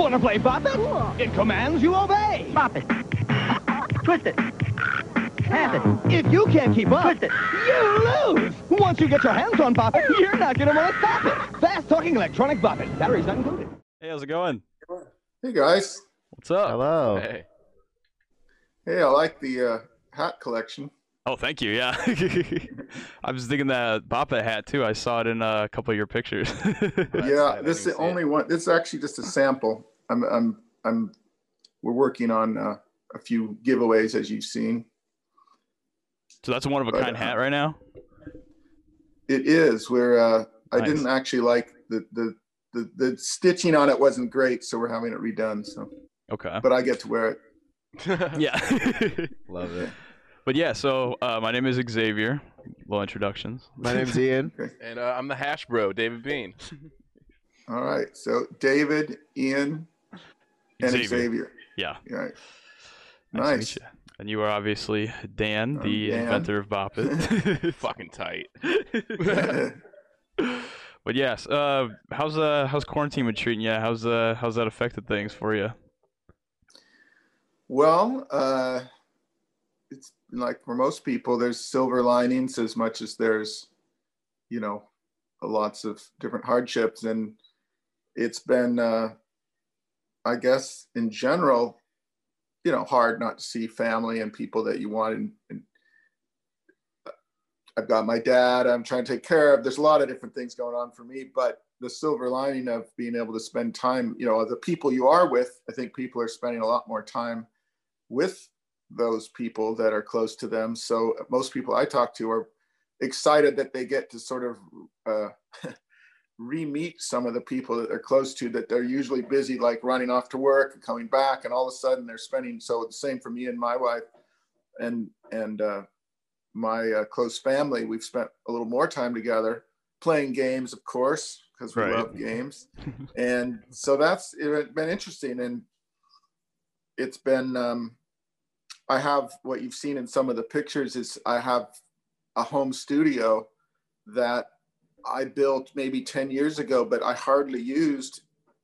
Wanna play Bop It? Cool. It commands you obey. Bop it. Twist it. Pass it. If you can't keep up, Twist it. you lose. Once you get your hands on Bop It, you're not gonna wanna stop it. Fast talking electronic Bop It. Batteries not included. Hey, how's it going? Hey guys. What's up? Hello. Hey. Hey, I like the uh, hat collection. Oh, thank you. Yeah. I was thinking that Bappa hat too. I saw it in uh, a couple of your pictures. yeah, this is the see it. only one. This is actually just a sample. I'm, I'm, I'm. We're working on uh, a few giveaways, as you've seen. so that's a one of a kind uh, hat right now. It is where uh, I Nice. didn't actually like the, the the the stitching on it wasn't great, so we're having it redone. So, Okay. but I get to wear it. Yeah. Love it. but yeah, so uh, my name is Xavier. Little introductions. My name's Ian. And uh, I'm the hash bro, David Bean. All right. So David, Ian, and Xavier. Xavier. Yeah. Right. Nice. Nice. you. And you are obviously Dan, I'm the Dan. inventor of Bop It. Fucking tight. but yes, uh, how's uh, how's quarantine been treating you? How's uh, how's that affected things for you? Well, uh, it's like for most people, there's silver linings as much as there's, you know, lots of different hardships. And it's been, uh, I guess, in general, you know, hard not to see family and people that you want. And, and I've got my dad I'm trying to take care of. There's a lot of different things going on for me, but the silver lining of being able to spend time, you know, the people you are with, I think people are spending a lot more time with those people that are close to them. So most people I talk to are excited that they get to sort of uh, re-meet some of the people that they're close to that they're usually busy like running off to work and coming back and all of a sudden they're spending so the same for me and my wife and and uh, my uh, close family we've spent a little more time together playing games of course because we Right. love games and so that's it's been interesting and it's been um, i have what you've seen in some of the pictures is i have a home studio that i built maybe 10 years ago but i hardly used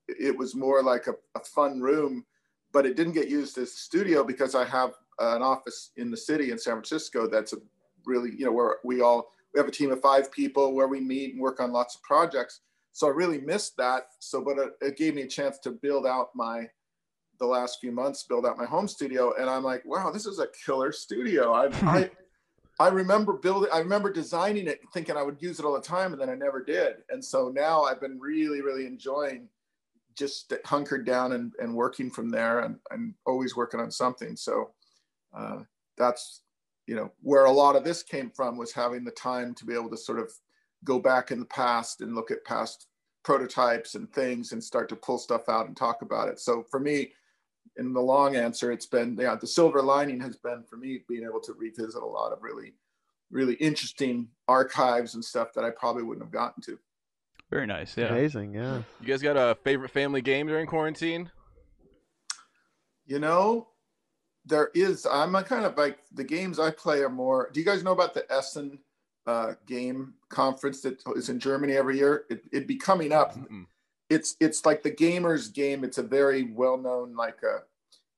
it was more like a, a fun room but it didn't get used as a studio because i have an office in the city in san francisco that's a really you know where we all we have a team of five people where we meet and work on lots of projects. So i really missed that. So but it, it gave me a chance to build out my the last few months build out my home studio. And i'm like wow this is a killer studio. I i i remember building i remember designing it thinking i would use it all the time and then i never did. And so now i've been really really enjoying just hunkered down and, and working from there and, and always working on something. So uh, that's you know where a lot of this came from was having the time to be able to sort of go back in the past and look at past prototypes and things and start to pull stuff out and talk about it. So for me in the long answer it's been yeah the silver lining has been for me being able to revisit a lot of really really interesting archives and stuff that i probably wouldn't have gotten to Very nice. Yeah. Amazing, yeah. You guys got a favorite family game during quarantine? you know there is i'm a kind of like the games i play are more do you guys know about the essen uh, game conference that is in germany every year it, it'd be coming up Mm-mm. It's it's like the gamers game it's a very well known like uh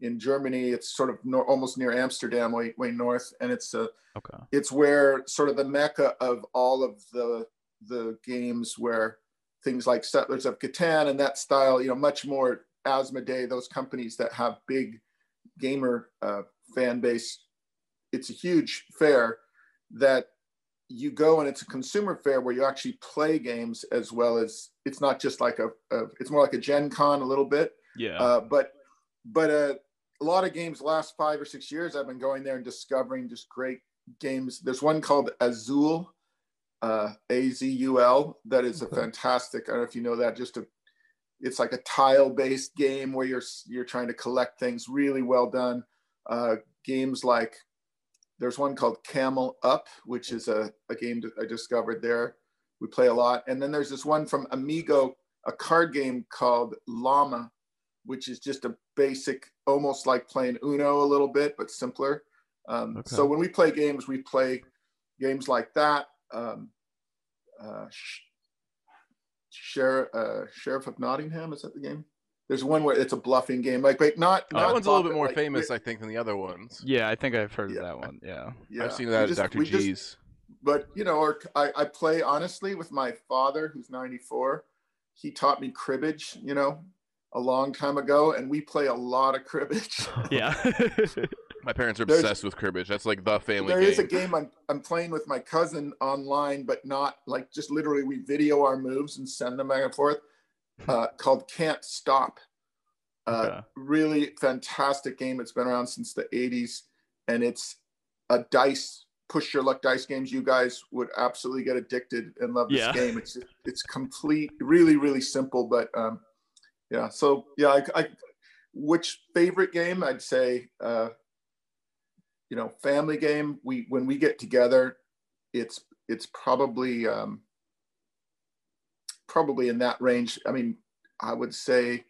in germany it's sort of almost near amsterdam way, way north and it's a Okay. it's where sort of the mecca of all of the the games where things like settlers of catan and that style you know much more asmodee those companies that have big gamer uh, fan base it's a huge fair that you go and it's a consumer fair where you actually play games as well as it's not just like a, a it's more like a gen con a little bit. Yeah. uh, but but uh, a lot of games last five or six years i've been going there and discovering just great games. There's one called azul uh, azul that is a fantastic i don't know if you know that just a it's like a tile based game where you're you're trying to collect things really well done. Uh, games like there's one called camel up which is a, a game that i discovered there we play a lot and then there's this one from amigo a card game called llama which is just a basic almost like playing uno a little bit but simpler um, Okay. so when we play games we play games like that um, uh, Sh- Sheriff, uh, Sheriff of Nottingham is that the game? there's one where it's a bluffing game, like but not. Oh. not That one's a little bit more like, famous, I think, than the other ones. Yeah, I think I've heard Yeah. of that one. Yeah. yeah. I've seen We that at just- Dr. we just- G's. But you know, or I, I play honestly with my father, who's 94. He taught me cribbage, you know, a long time ago, and we play a lot of cribbage. Yeah. My parents are There's- obsessed with cribbage. That's like the family There game. is a game I'm, I'm playing with my cousin online, but not like just literally we video our moves and send them back and forth uh, called Can't Stop. Uh, Okay. Really fantastic game. It's been around since the 80s and it's a dice, push your luck dice games. You guys would absolutely get addicted and love this Yeah. game. It's it's complete, really, really simple, but um, yeah. So yeah, I, I which favorite game I'd say uh, you know family game we when we get together it's it's probably um probably in that range i mean i would say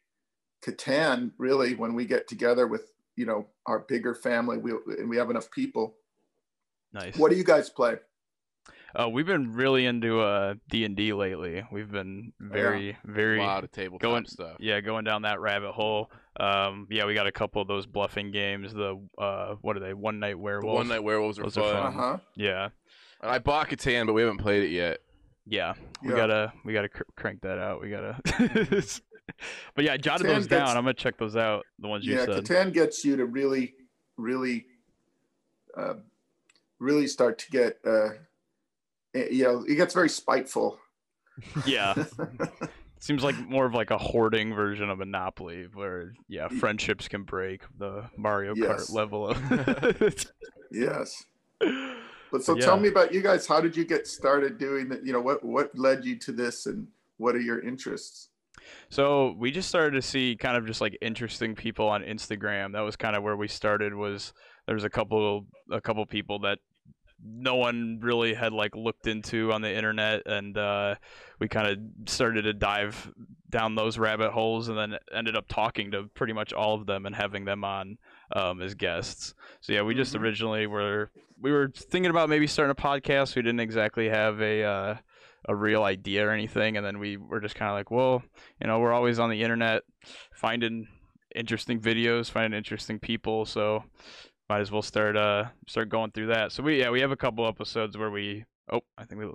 catan really when we get together with you know our bigger family we and we have enough people nice. what do you guys play Uh, we've been really into uh D and D lately. We've been very, a very a lot of tabletop going- stuff. yeah going down that rabbit hole. Um, yeah, we got a couple of those bluffing games. The uh, what are they? One night The one night werewolves are Those are fun. fun. uh-huh Yeah, And I bought Catan, but we haven't played it yet. yeah. We Yeah. gotta we gotta cr- crank that out. We gotta. but yeah, I jotted Catan those down. gets- I'm gonna check those out. The ones you yeah said. Yeah, Catan gets you to really really uh, really start to get uh eh, you know it gets very spiteful Yeah. Seems like more of like a hoarding version of Monopoly, where yeah, friendships can break the Mario Yes. Kart level of. yes But so Yeah. tell me about you guys. How did you get started doing that? You know, what what led you to this, and what are your interests? So we just started to see kind of just like interesting people on Instagram. That was kind of where we started. Was there was a couple a couple people that no one really had like looked into on the internet, and uh, we kind of started to dive down those rabbit holes, and then ended up talking to pretty much all of them and having them on um, as guests. So yeah, we just Mhm. originally were we were thinking about maybe starting a podcast. We didn't exactly have a uh, a real idea or anything, and then we were just kind of like, well, you know, we're always on the internet finding interesting videos, finding interesting people, so might as well start uh start going through that. So we yeah we have a couple episodes where we oh I think we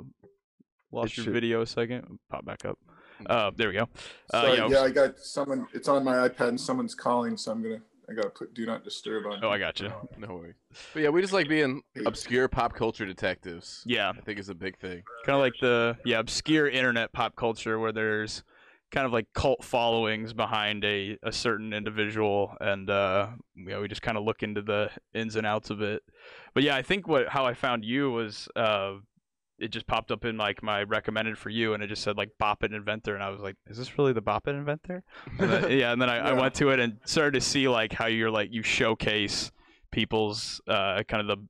lost your shoot. video a second pop back up. Uh, there we go. Uh, Sorry, yeah, yeah, I got someone. It's on my iPad, and someone's calling, so I'm gonna. I gotta put do not disturb on. Oh, I got you. No worries. But yeah, we just like being obscure pop culture detectives. Yeah, I think is a big thing. kind of like the yeah obscure internet pop culture where there's kind of like cult followings behind a, a certain individual and uh you know we just kind of look into the ins and outs of it. But yeah i think what how i found you was uh it just popped up in like my recommended for you and it just said like bop it inventor and i was like is this really the bop it inventor? And then, yeah and then I, I went to it and started to see like how you're like you showcase people's uh kind of the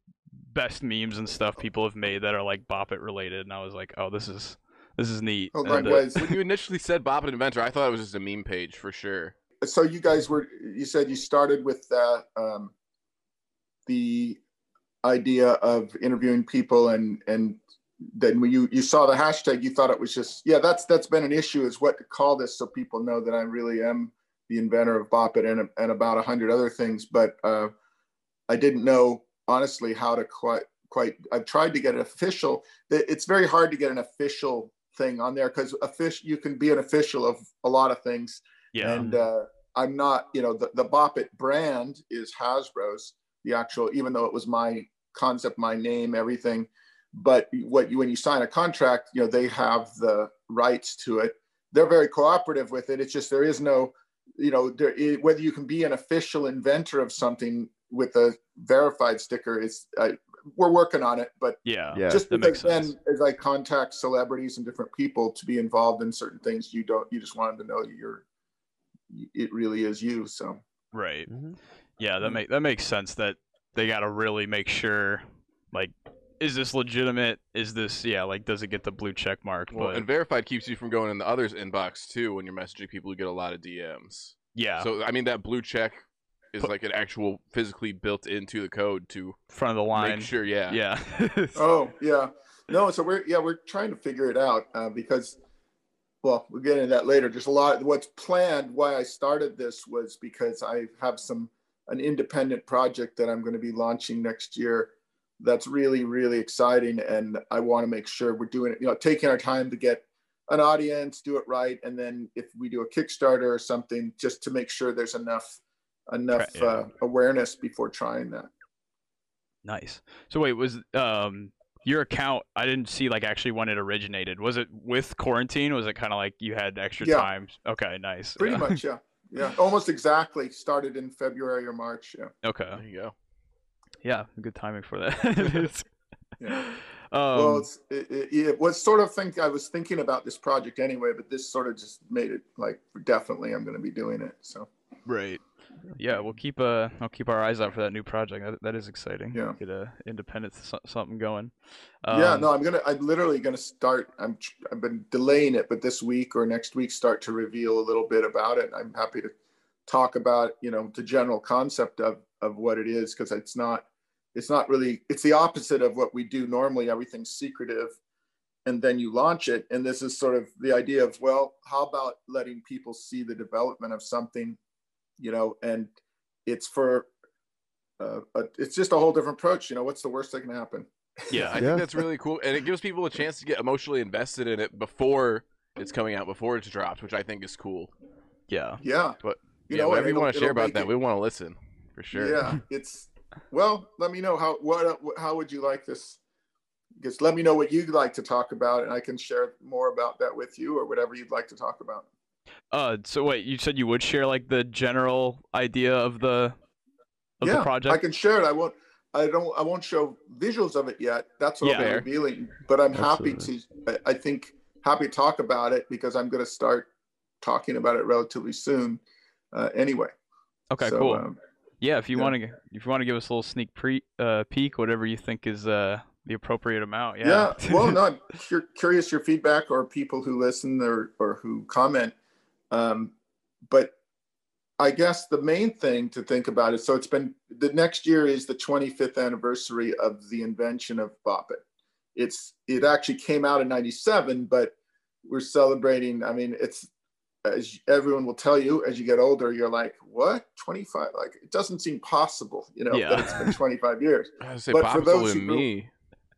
best memes and stuff people have made that are like bop it related and i was like oh this is this is neat Oh, And, uh, when you initially said Bop and Inventor, I thought it was just a meme page for sure. so you guys were. You said you started with that. Um, the idea of interviewing people, and and then when you you saw the hashtag, you thought it was just yeah. That's that's been an issue. Is what to call this so people know that I really am the inventor of Bop It and and about a hundred other things. But uh, I didn't know honestly how to quite quite. I've tried to get an official. It's very hard to get an official thing on there because official you can be an official of a lot of things yeah and uh, I'm not, you know, the, the Bop It brand is Hasbro's, the actual, even though it was my concept, my name, everything. But what you, when you sign a contract, you know, they have the rights to it. They're very cooperative with it. It's just there is no, you know, there, i whether you can be an official inventor of something with a verified sticker is, uh, we're working on it. But yeah Yeah. just because then sense. as I contact celebrities and different people to be involved in certain things, you don't, you just want them to know you're, it really is you. So right Mhm. yeah that Mm. make that makes sense that they got to really make sure like is this legitimate is this yeah like does it get the blue check mark Well, but and verified keeps you from going in the others inbox too when you're messaging people who get a lot of DMs. yeah So I mean that blue check is Put- like an actual physically built into the code to front of the line make sure. Yeah. yeah oh yeah no so we're yeah we're trying to figure it out uh, because well, we'll get into that later. Just a lot. What's planned? Why I started this was because I have some an independent project that I'm going to be launching next year. That's really really exciting, and I want to make sure we're doing it. You know, taking our time to get an audience, do it right, and then if we do a Kickstarter or something, just to make sure there's enough enough Right, yeah. uh, awareness before trying that. Nice. So wait, was um your account? I didn't see like actually when it originated. Was it with quarantine? Was it kind of like you had extra Yeah. time? Okay, nice. Pretty yeah. much, yeah, yeah, almost exactly. Started in February or March. Yeah. Okay. There you go. Yeah, good timing for that. Yeah. um, well, it's, it, it, it was sort of think I was thinking about this project anyway, but this sort of just made it like definitely I'm going to be doing it. So right. Yeah, we'll keep uh, I'll keep our eyes out for that new project. That, that is exciting. Yeah. Get a independent so- something going. yeah, Um, no, I'm gonna I'm literally going to start. I'm, I've been delaying it, but this week or next week start to reveal a little bit about it. I'm happy to talk about you know the general concept of of what it is because it's not it's not really it's the opposite of what we do normally. Everything's secretive. And then you launch it, and this is sort of the idea of well, how about letting people see the development of something you know, and it's for, uh, a, it's just a whole different approach. You know, what's the worst that can happen? Yeah. I Yeah. think that's really cool, and it gives people a chance to get emotionally invested in it before it's coming out, before it's dropped, which I think is cool. Yeah. Yeah. But, you yeah, know, whatever you want to share about that, it- we want to listen for sure. Yeah, it's well. Let me know how what how would you like this? Just let me know what you'd like to talk about, and I can share more about that with you, or whatever you'd like to talk about. Uh, so wait, you said you would share like the general idea of the of yeah, the project? I can share it. I won't. I don't. I won't show visuals of it yet. That's what Yeah. I'm revealing. But I'm happy to. I I think happy to talk about it because I'm going to start talking about it relatively soon. Uh, anyway. Okay, So, cool. um, yeah, if you yeah. want to, if you want to give us a little sneak pre uh, peek, whatever you think is uh the appropriate amount. Yeah. yeah. well, no, I'm cur- curious your feedback or people who listen or or who comment. Um, but I guess the main thing to think about is so it's been the next year is the 25th anniversary of the invention of Bop It. It's it actually came out in 97, but we're celebrating. I mean, it's as everyone will tell you as you get older, you're like, what 25? Like it doesn't seem possible, you know, Yeah. that it's been 25 years. I say, But for Bob's those who me.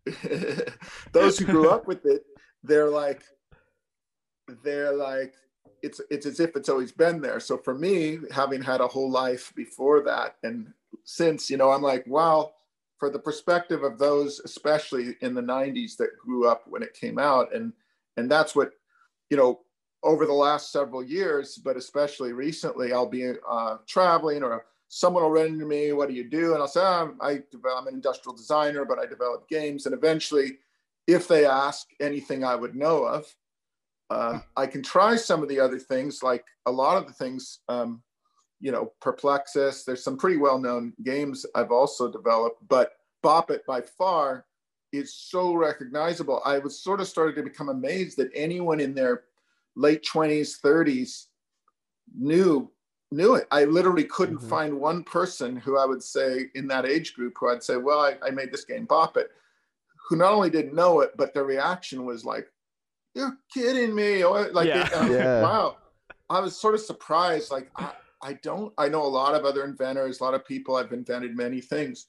those who grew up with it, they're like, they're like, it's it's as if it's always been there. So for me, having had a whole life before that and since, you know, I'm like, wow, for the perspective of those, especially in the 90s that grew up when it came out, and and that's what, you know, over the last several years, but especially recently, I'll be uh, traveling or someone will run into me, what do you do? And I'll say, "Um, I, I'm an industrial designer, but I develop games. And eventually, if they ask anything I would know of, uh, I can try some of the other things, like a lot of the things, um, you know, Perplexus. There's some pretty well-known games I've also developed, but Bop It by far is so recognizable. I was sort of started to become amazed that anyone in their late 20s, 30s knew knew it. I literally couldn't Mhm. find one person who I would say in that age group who I'd say, well, I, I made this game Bop It, who not only didn't know it, but their reaction was like, you're kidding me. Or like, Yeah. they- I like, Yeah. wow. I was sort of surprised. Like, I, I don't, I know a lot of other inventors, a lot of people have invented many things.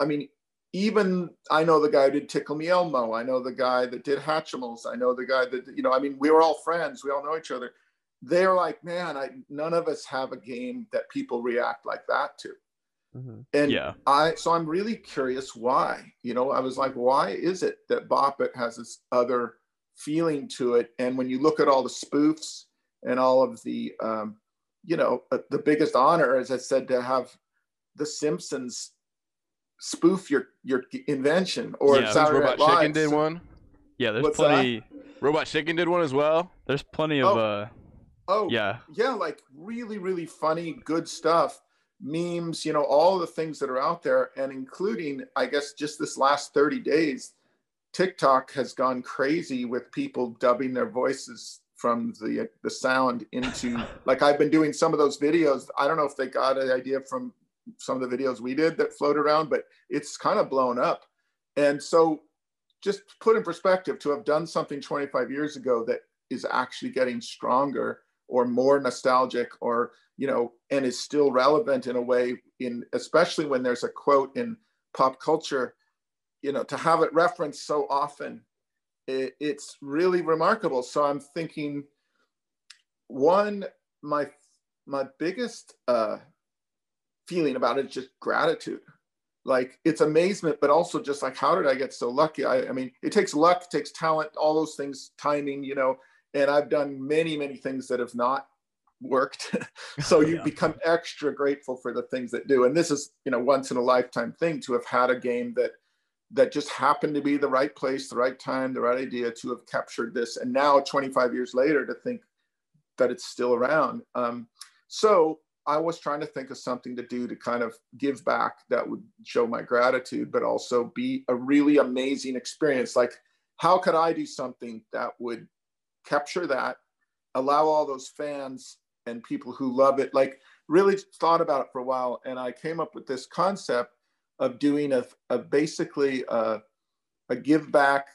I mean, even I know the guy who did Tickle Me Elmo. I know the guy that did Hatchimals. I know the guy that, you know, I mean, we were all friends. We all know each other. They're like, man, I, none of us have a game that people react like that to. Mhm. And Yeah. I, so I'm really curious why, you know, I was like, why is it that Bop It has this other feeling to it? And when you look at all the spoofs and all of the, um, you know, uh, the biggest honor, as I said, to have the Simpsons spoof your your invention or Yeah. Saturday Robot Night Live. Chicken did one. Yeah, there's What's plenty. Robot Chicken did one as well. There's plenty of Oh. uh. Oh, Yeah. yeah, like really, really funny, good stuff, memes, you know, all the things that are out there, and including, I guess, just this last 30 days, TikTok has gone crazy with people dubbing their voices from the the sound into like I've been doing some of those videos. I don't know if they got an idea from some of the videos we did that float around, but it's kind of blown up. And so just put in perspective to have done something 25 years ago that is actually getting stronger or more nostalgic or you know and is still relevant in a way in especially when there's a quote in pop culture you know to have it referenced so often it, it's really remarkable. So i'm thinking one my my biggest uh feeling about it is just gratitude. Like it's amazement but also just like how did i get so lucky? I, I mean it takes luck it takes talent all those things timing you know and i've done many many things that have not worked. So you Yeah. become extra grateful for the things that do. And this is you know once in a lifetime thing to have had a game that that just happened to be the right place the right time the right idea to have captured this. And now 25 years later to think that it's still around. Um, so i was trying to think of something to do to kind of give back that would show my gratitude but also be a really amazing experience. Like how could i do something that would capture that allow all those fans and people who love it? Like really thought about it for a while and i came up with this concept of doing a, a basically a, a give back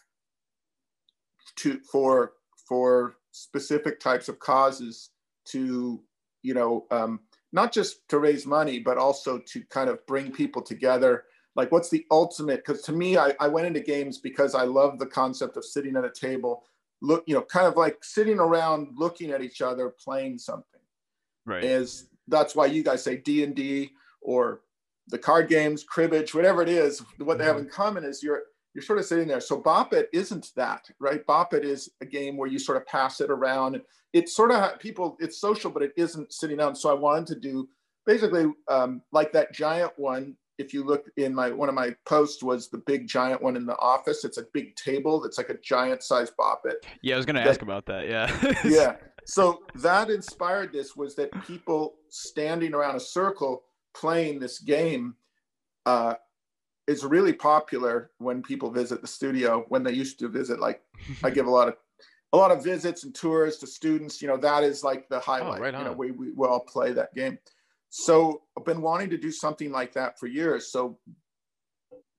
to for for specific types of causes to you know um, not just to raise money but also to kind of bring people together like what's the ultimate because to me I, I went into games because i love the concept of sitting at a table look you know kind of like sitting around looking at each other playing something Right. is that's why you guys say d&d or the card games cribbage whatever it is what they have in common is you're you're sort of sitting there. So bop it isn't that right? Bop it is a game where you sort of pass it around. It's sort of people it's social but it isn't sitting down so i wanted to do basically um, like that giant one if you look in my one of my posts was the big giant one in the office. It's a big table it's like a giant size bop it Yeah, I was gonna that- ask about that. Yeah. yeah. So that inspired this was that people standing around a circle playing this game uh, is really popular when people visit the studio when they used to visit. Like i give a lot of a lot of visits and tours to students. You know that is like the highlight. Right you know we, we, we all play that game. So i've been wanting to do something like that for years. So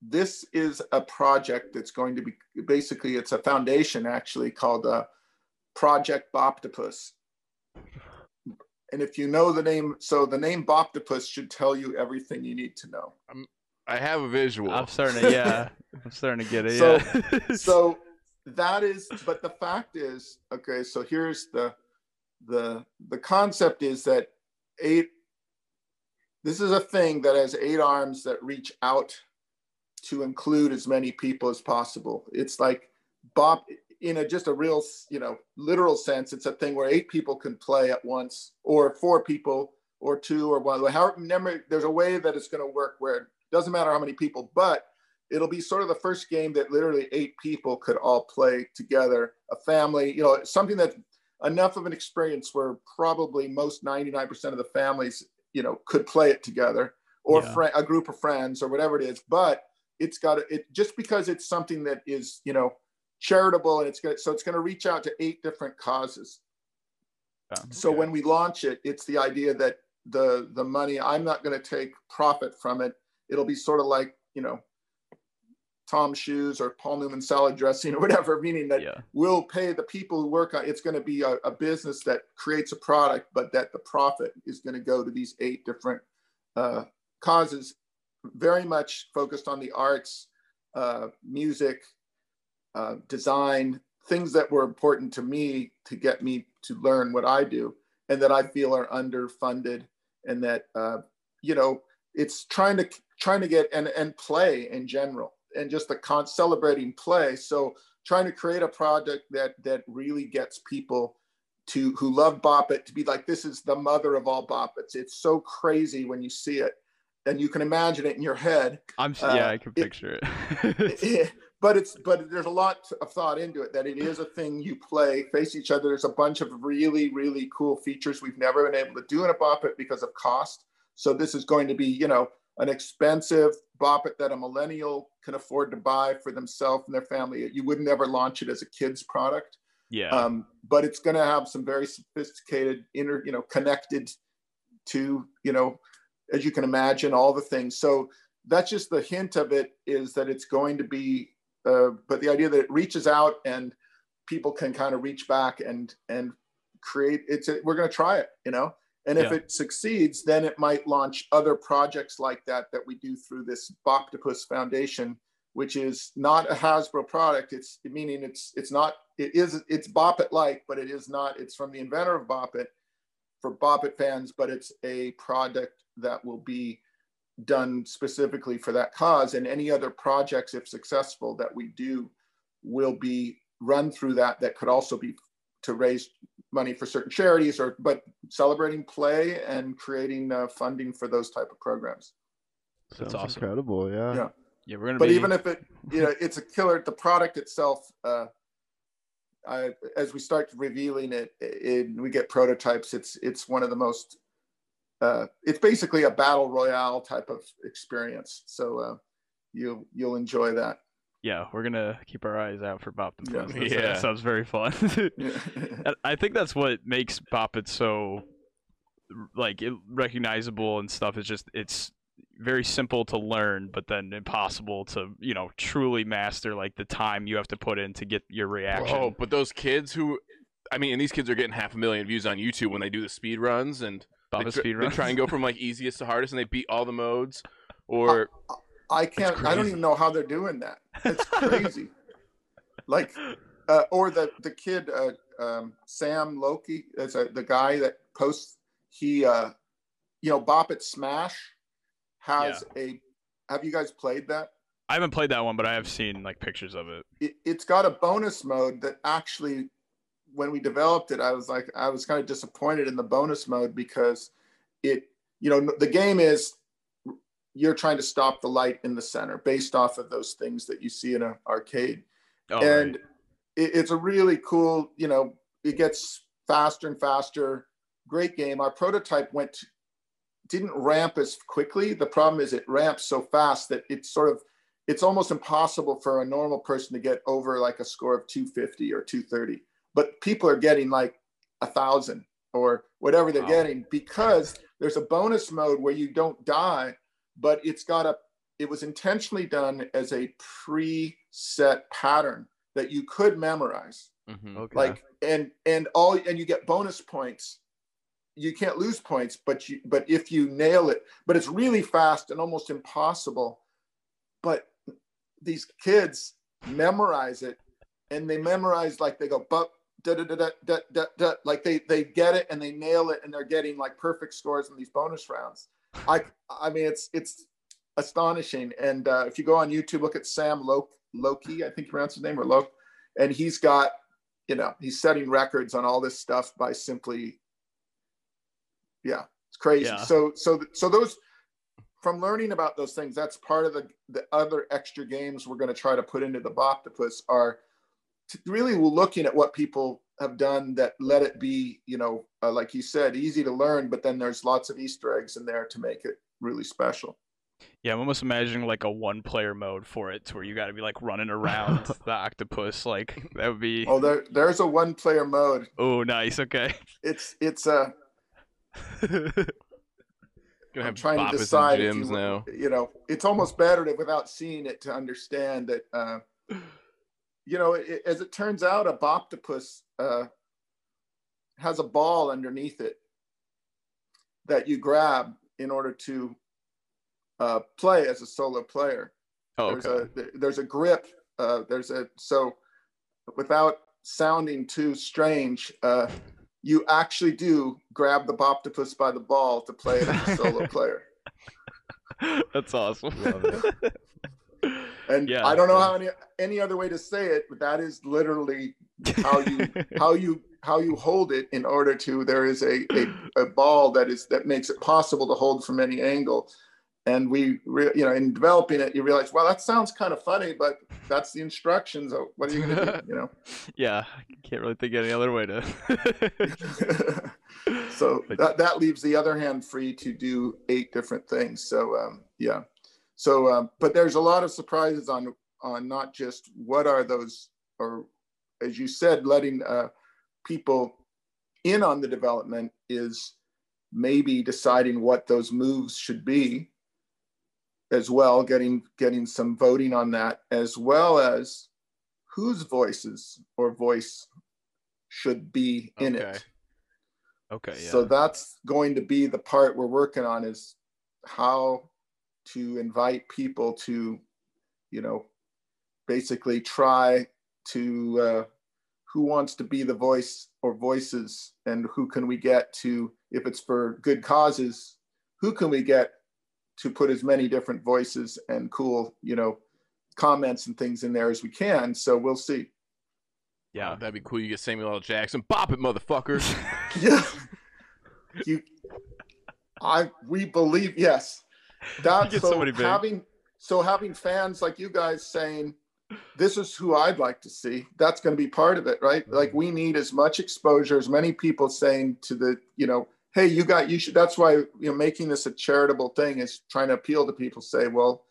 this is a project that's going to be basically it's a foundation actually called uh, project boptopus and if you know the name so the name boptopus should tell you everything you need to know I'm, i have a visual. I'm starting to yeah. I'm starting to get it. So- yeah. so that is but the fact is okay so here's the the the concept is that eight this is a thing that has eight arms that reach out to include as many people as possible it's like bob in a just a real you know literal sense it's a thing where eight people can play at once or four people or two or one however remember there's a way that it's going to work where it doesn't matter how many people but it'll be sort of the first game that literally eight people could all play together a family you know something that enough of an experience where probably most 99% of the families you know could play it together or Yeah. fri- a group of friends or whatever it is but it's got to, it just because it's something that is you know charitable and it's going to so it's going to reach out to eight different causes. Oh, so when we launch it it's the idea that the the money i'm not going to take profit from it. It'll be sort of like you know Tom Shoes or Paul Newman salad dressing or whatever, meaning that yeah. we'll pay the people who work on it's going to be a, a business that creates a product, but that the profit is going to go to these eight different uh, causes, very much focused on the arts, uh, music, uh, design, things that were important to me to get me to learn what I do and that I feel are underfunded and that, uh, you know, it's trying to trying to get and and play in general and just the con celebrating play. So trying to create a product that that really gets people to who love bop it to be like this is the mother of all bop it's. It's so crazy when you see it and you can imagine it in your head. I'm uh, yeah, I can it- picture it. but it's but there's a lot of thought into it that it is a thing you play face each other. There's a bunch of really really cool features we've never been able to do in a bop it because of cost. So this is going to be you know an expensive bop it that a millennial can afford to buy for themselves and their family. You would never launch it as a kid's product. Yeah. um, but it's going to have some very sophisticated inner you know connected to you know as you can imagine all the things. So that's just the hint of it is that it's going to be uh, but the idea that it reaches out and people can kind of reach back and and create it's a, we're going to try it you know and if Yeah. it succeeds then it might launch other projects like that that we do through this Boptopus Foundation which is not a Hasbro product it's meaning it's it's not it is it's Bop It like but it is not it's from the inventor of Bop It for Bop It fans but it's a product that will be done specifically for that cause and any other projects if successful that we do will be run through that that could also be to raise money for certain charities or but celebrating play and creating uh, funding for those type of programs That's Sounds awesome. incredible. Yeah. Yeah. Yeah, we're gonna but be. even if it you know it's a killer the product itself uh I, as we start revealing it, it we get prototypes it's it's one of the most uh it's basically a battle royale type of experience so uh you you'll enjoy that yeah, we're gonna keep our eyes out for Bop the Yeah. Puss. That- Yeah. that sounds very fun. I think that's what makes Bop It so like it, recognizable and stuff. Is just it's very simple to learn, but then impossible to you know truly master. Like the time you have to put in to get your reaction. Oh, but those kids who, I mean, and these kids are getting half a million views on YouTube when they do the speed runs, and Bop they, It tr- speed they try and go from like easiest to hardest, and they beat all the modes. Or I can't. I don't even know how they're doing that. It's crazy. like, uh, or the the kid uh, um, Sam Loki, is a, the guy that posts. He, uh, you know, Bop It Smash has a. Have you guys played that? I haven't played that one, but I have seen like pictures of it. It, it's got a bonus mode that actually, when we developed it, I was like, I was kind of disappointed in the bonus mode because it, you know, the game is you're trying to stop the light in the center based off of those things that you see in an arcade. Oh, and right. it, it's a really cool, you know, it gets faster and faster. Great game. Our prototype went, didn't ramp as quickly. The problem is it ramps so fast that it's sort of, it's almost impossible for a normal person to get over like a score of 250 or 230. But people are getting like a thousand or whatever they're Wow. getting because there's a bonus mode where you don't die, but it's got a, it was intentionally done as a preset pattern that you could memorize Mhm. Okay. like and and all and you get bonus points you can't lose points but you but if you nail it but it's really fast and almost impossible but these kids memorize it and they memorize like they go but da, da, da, da, da, da, like they they get it and they nail it and they're getting like perfect scores in these bonus rounds. I i mean it's it's astonishing. And uh, if you go on youtube look at sam Lo- loki i think you pronounce his name or loki and he's got you know he's setting records on all this stuff by simply yeah it's crazy. Yeah. so so so those from learning about those things that's part of the the other extra games we're going to try to put into the Boptopus are really looking at what people have done that let it be you know uh, like you said easy to learn but then there's lots of easter eggs in there to make it really special Yeah, I'm almost imagining like a one-player mode for it, to where you got to be like running around the octopus. Like that would be. oh there there's a one player mode Oh, nice. Okay. it's it's a Gonna I'm have trying to decide if you, now. you know it's almost better to without seeing it to understand that uh, you know it, as it turns out a boptopus uh, has a ball underneath it that you grab in order to uh, play as a solo player. Oh, there's a there's a grip uh, there's a so without sounding too strange uh, you actually do grab the boptopus by the ball to play it as a solo player. That's awesome. And Yeah, i don't know how any, any other way to say it but that is literally how you how you how you hold it in order to there is a, a, a ball that is that makes it possible to hold from any angle. And we re, you know in developing it you realize well that sounds kind of funny but that's the instructions of what are you gonna do you know? Yeah, I can't really think of any other way to. so that, that leaves the other hand free to do eight different things. So um, yeah so um, but there's a lot of surprises on on not just what are those or as you said letting uh, people in on the development is maybe deciding what those moves should be as well getting getting some voting on that as well as whose voices or voice should be in Okay. it. Okay, yeah. So that's going to be the part we're working on is how to invite people to, you know, basically try to uh, who wants to be the voice or voices and who can we get to if it's for good causes who can we get to put as many different voices and cool you know comments and things in there as we can so we'll see Yeah, that'd be cool. You get Samuel L. Jackson. Bop it, motherfucker. yeah you i we believe yes that so somebody having so having fans like you guys saying this is who i'd like to see that's going to be part of it right? Like we need as much exposure as many people saying to the you know hey you got you should that's why you know making this a charitable thing is trying to appeal to people say well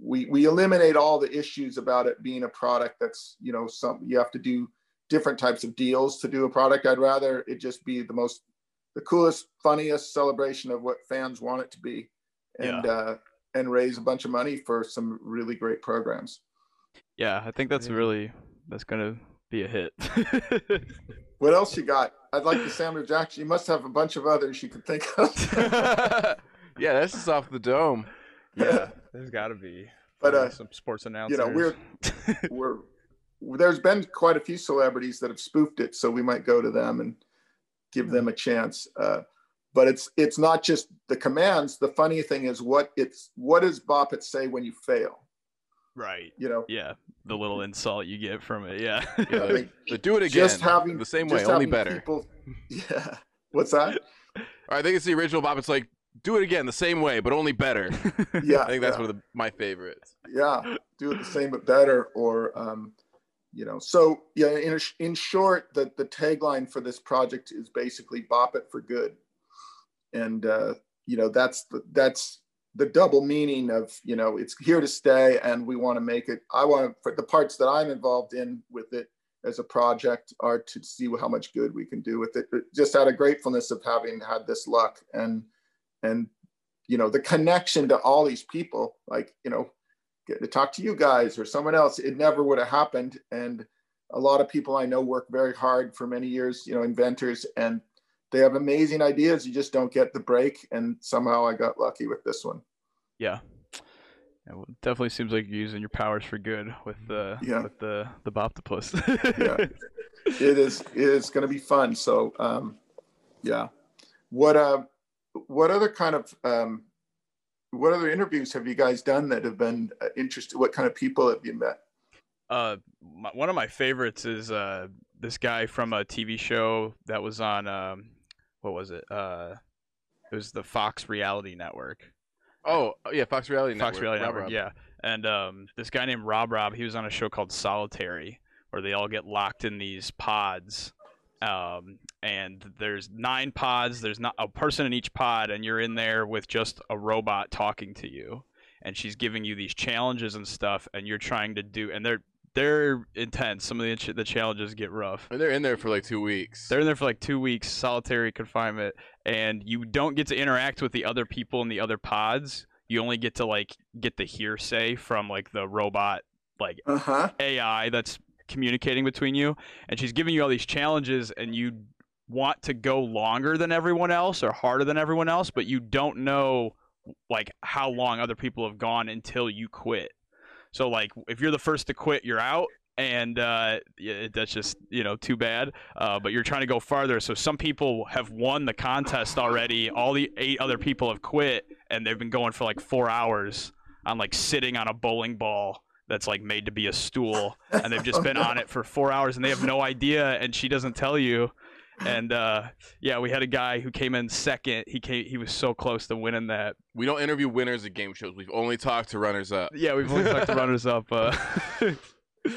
we we eliminate all the issues about it being a product that's you know some you have to do different types of deals to do a product. I'd rather it just be the most the coolest funniest celebration of what fans want it to be and uh and raise a bunch of money for some really great programs Yeah, I think that's Yeah. really that's gonna be a hit. what else you got i'd like the samuel jackson you must have a bunch of others you could think of yeah, this is off the dome. yeah, there's got to be. But, uh, some sports announcers. you announcers. know we're we're there's been quite a few celebrities that have spoofed it so we might go to them and give them a chance uh, but it's it's not just the commands the funny thing is what it's what does bop it say when you fail right. you know Yeah, the little insult you get from it. Yeah. Yeah, I the, think do it again. just having the same way, only better. people, yeah what's that I think it's the original Bop. It's like do it again, the same way, but only better. yeah I think that's yeah. one of the, my favorites. yeah do it the same but better or um you know so yeah in, in short the the tagline for this project is basically bop it for good and uh you know that's the that's the double meaning of you know it's here to stay and we want to make it i want to the parts that i'm involved in with it as a project are to see how much good we can do with it just out of gratefulness of having had this luck and and you know the connection to all these people like you know to talk to you guys or someone else it never would have happened. And a lot of people i know work very hard for many years you know inventors and they have amazing ideas you just don't get the break and somehow i got lucky with this one yeah. Yeah, well, it definitely seems like you're using your powers for good with the Yeah. with the the Boptopus. Yeah. it is it is going to be fun so um yeah what uh what other kind of um what other interviews have you guys done that have been uh, interested what kind of people have you met Uh, my, one of my favorites is uh this guy from a TV show that was on um what was it uh it was the Fox Reality Network. Oh yeah, Fox Reality Network. Fox Reality Rob Network, Rob. yeah. And um, this guy named Rob Rob, he was on a show called Solitary, where they all get locked in these pods. Um, and there's nine pods. There's not a person in each pod, and you're in there with just a robot talking to you, and she's giving you these challenges and stuff, and you're trying to do, and they're they're intense. Some of the the challenges get rough. And they're in there for like two weeks. They're in there for like two weeks, solitary confinement, and you don't get to interact with the other people in the other pods. You only get to like get the hearsay from like the robot like uh-huh AI that's communicating between you, and she's giving you all these challenges, and you want to go longer than everyone else or harder than everyone else, but you don't know like how long other people have gone until you quit. So like if you're the first to quit, you're out. And uh, yeah, that's just you know too bad. Uh, but you're trying to go farther. So some people have won the contest already. All the eight other people have quit, and they've been going for like four hours on like sitting on a bowling ball that's like made to be a stool and they've just been on it for four hours and they have no idea and she doesn't tell you and uh yeah we had a guy who came in second he came he was so close to winning that we don't interview winners at game shows. We've only talked to runners up. yeah we've only talked to runners up uh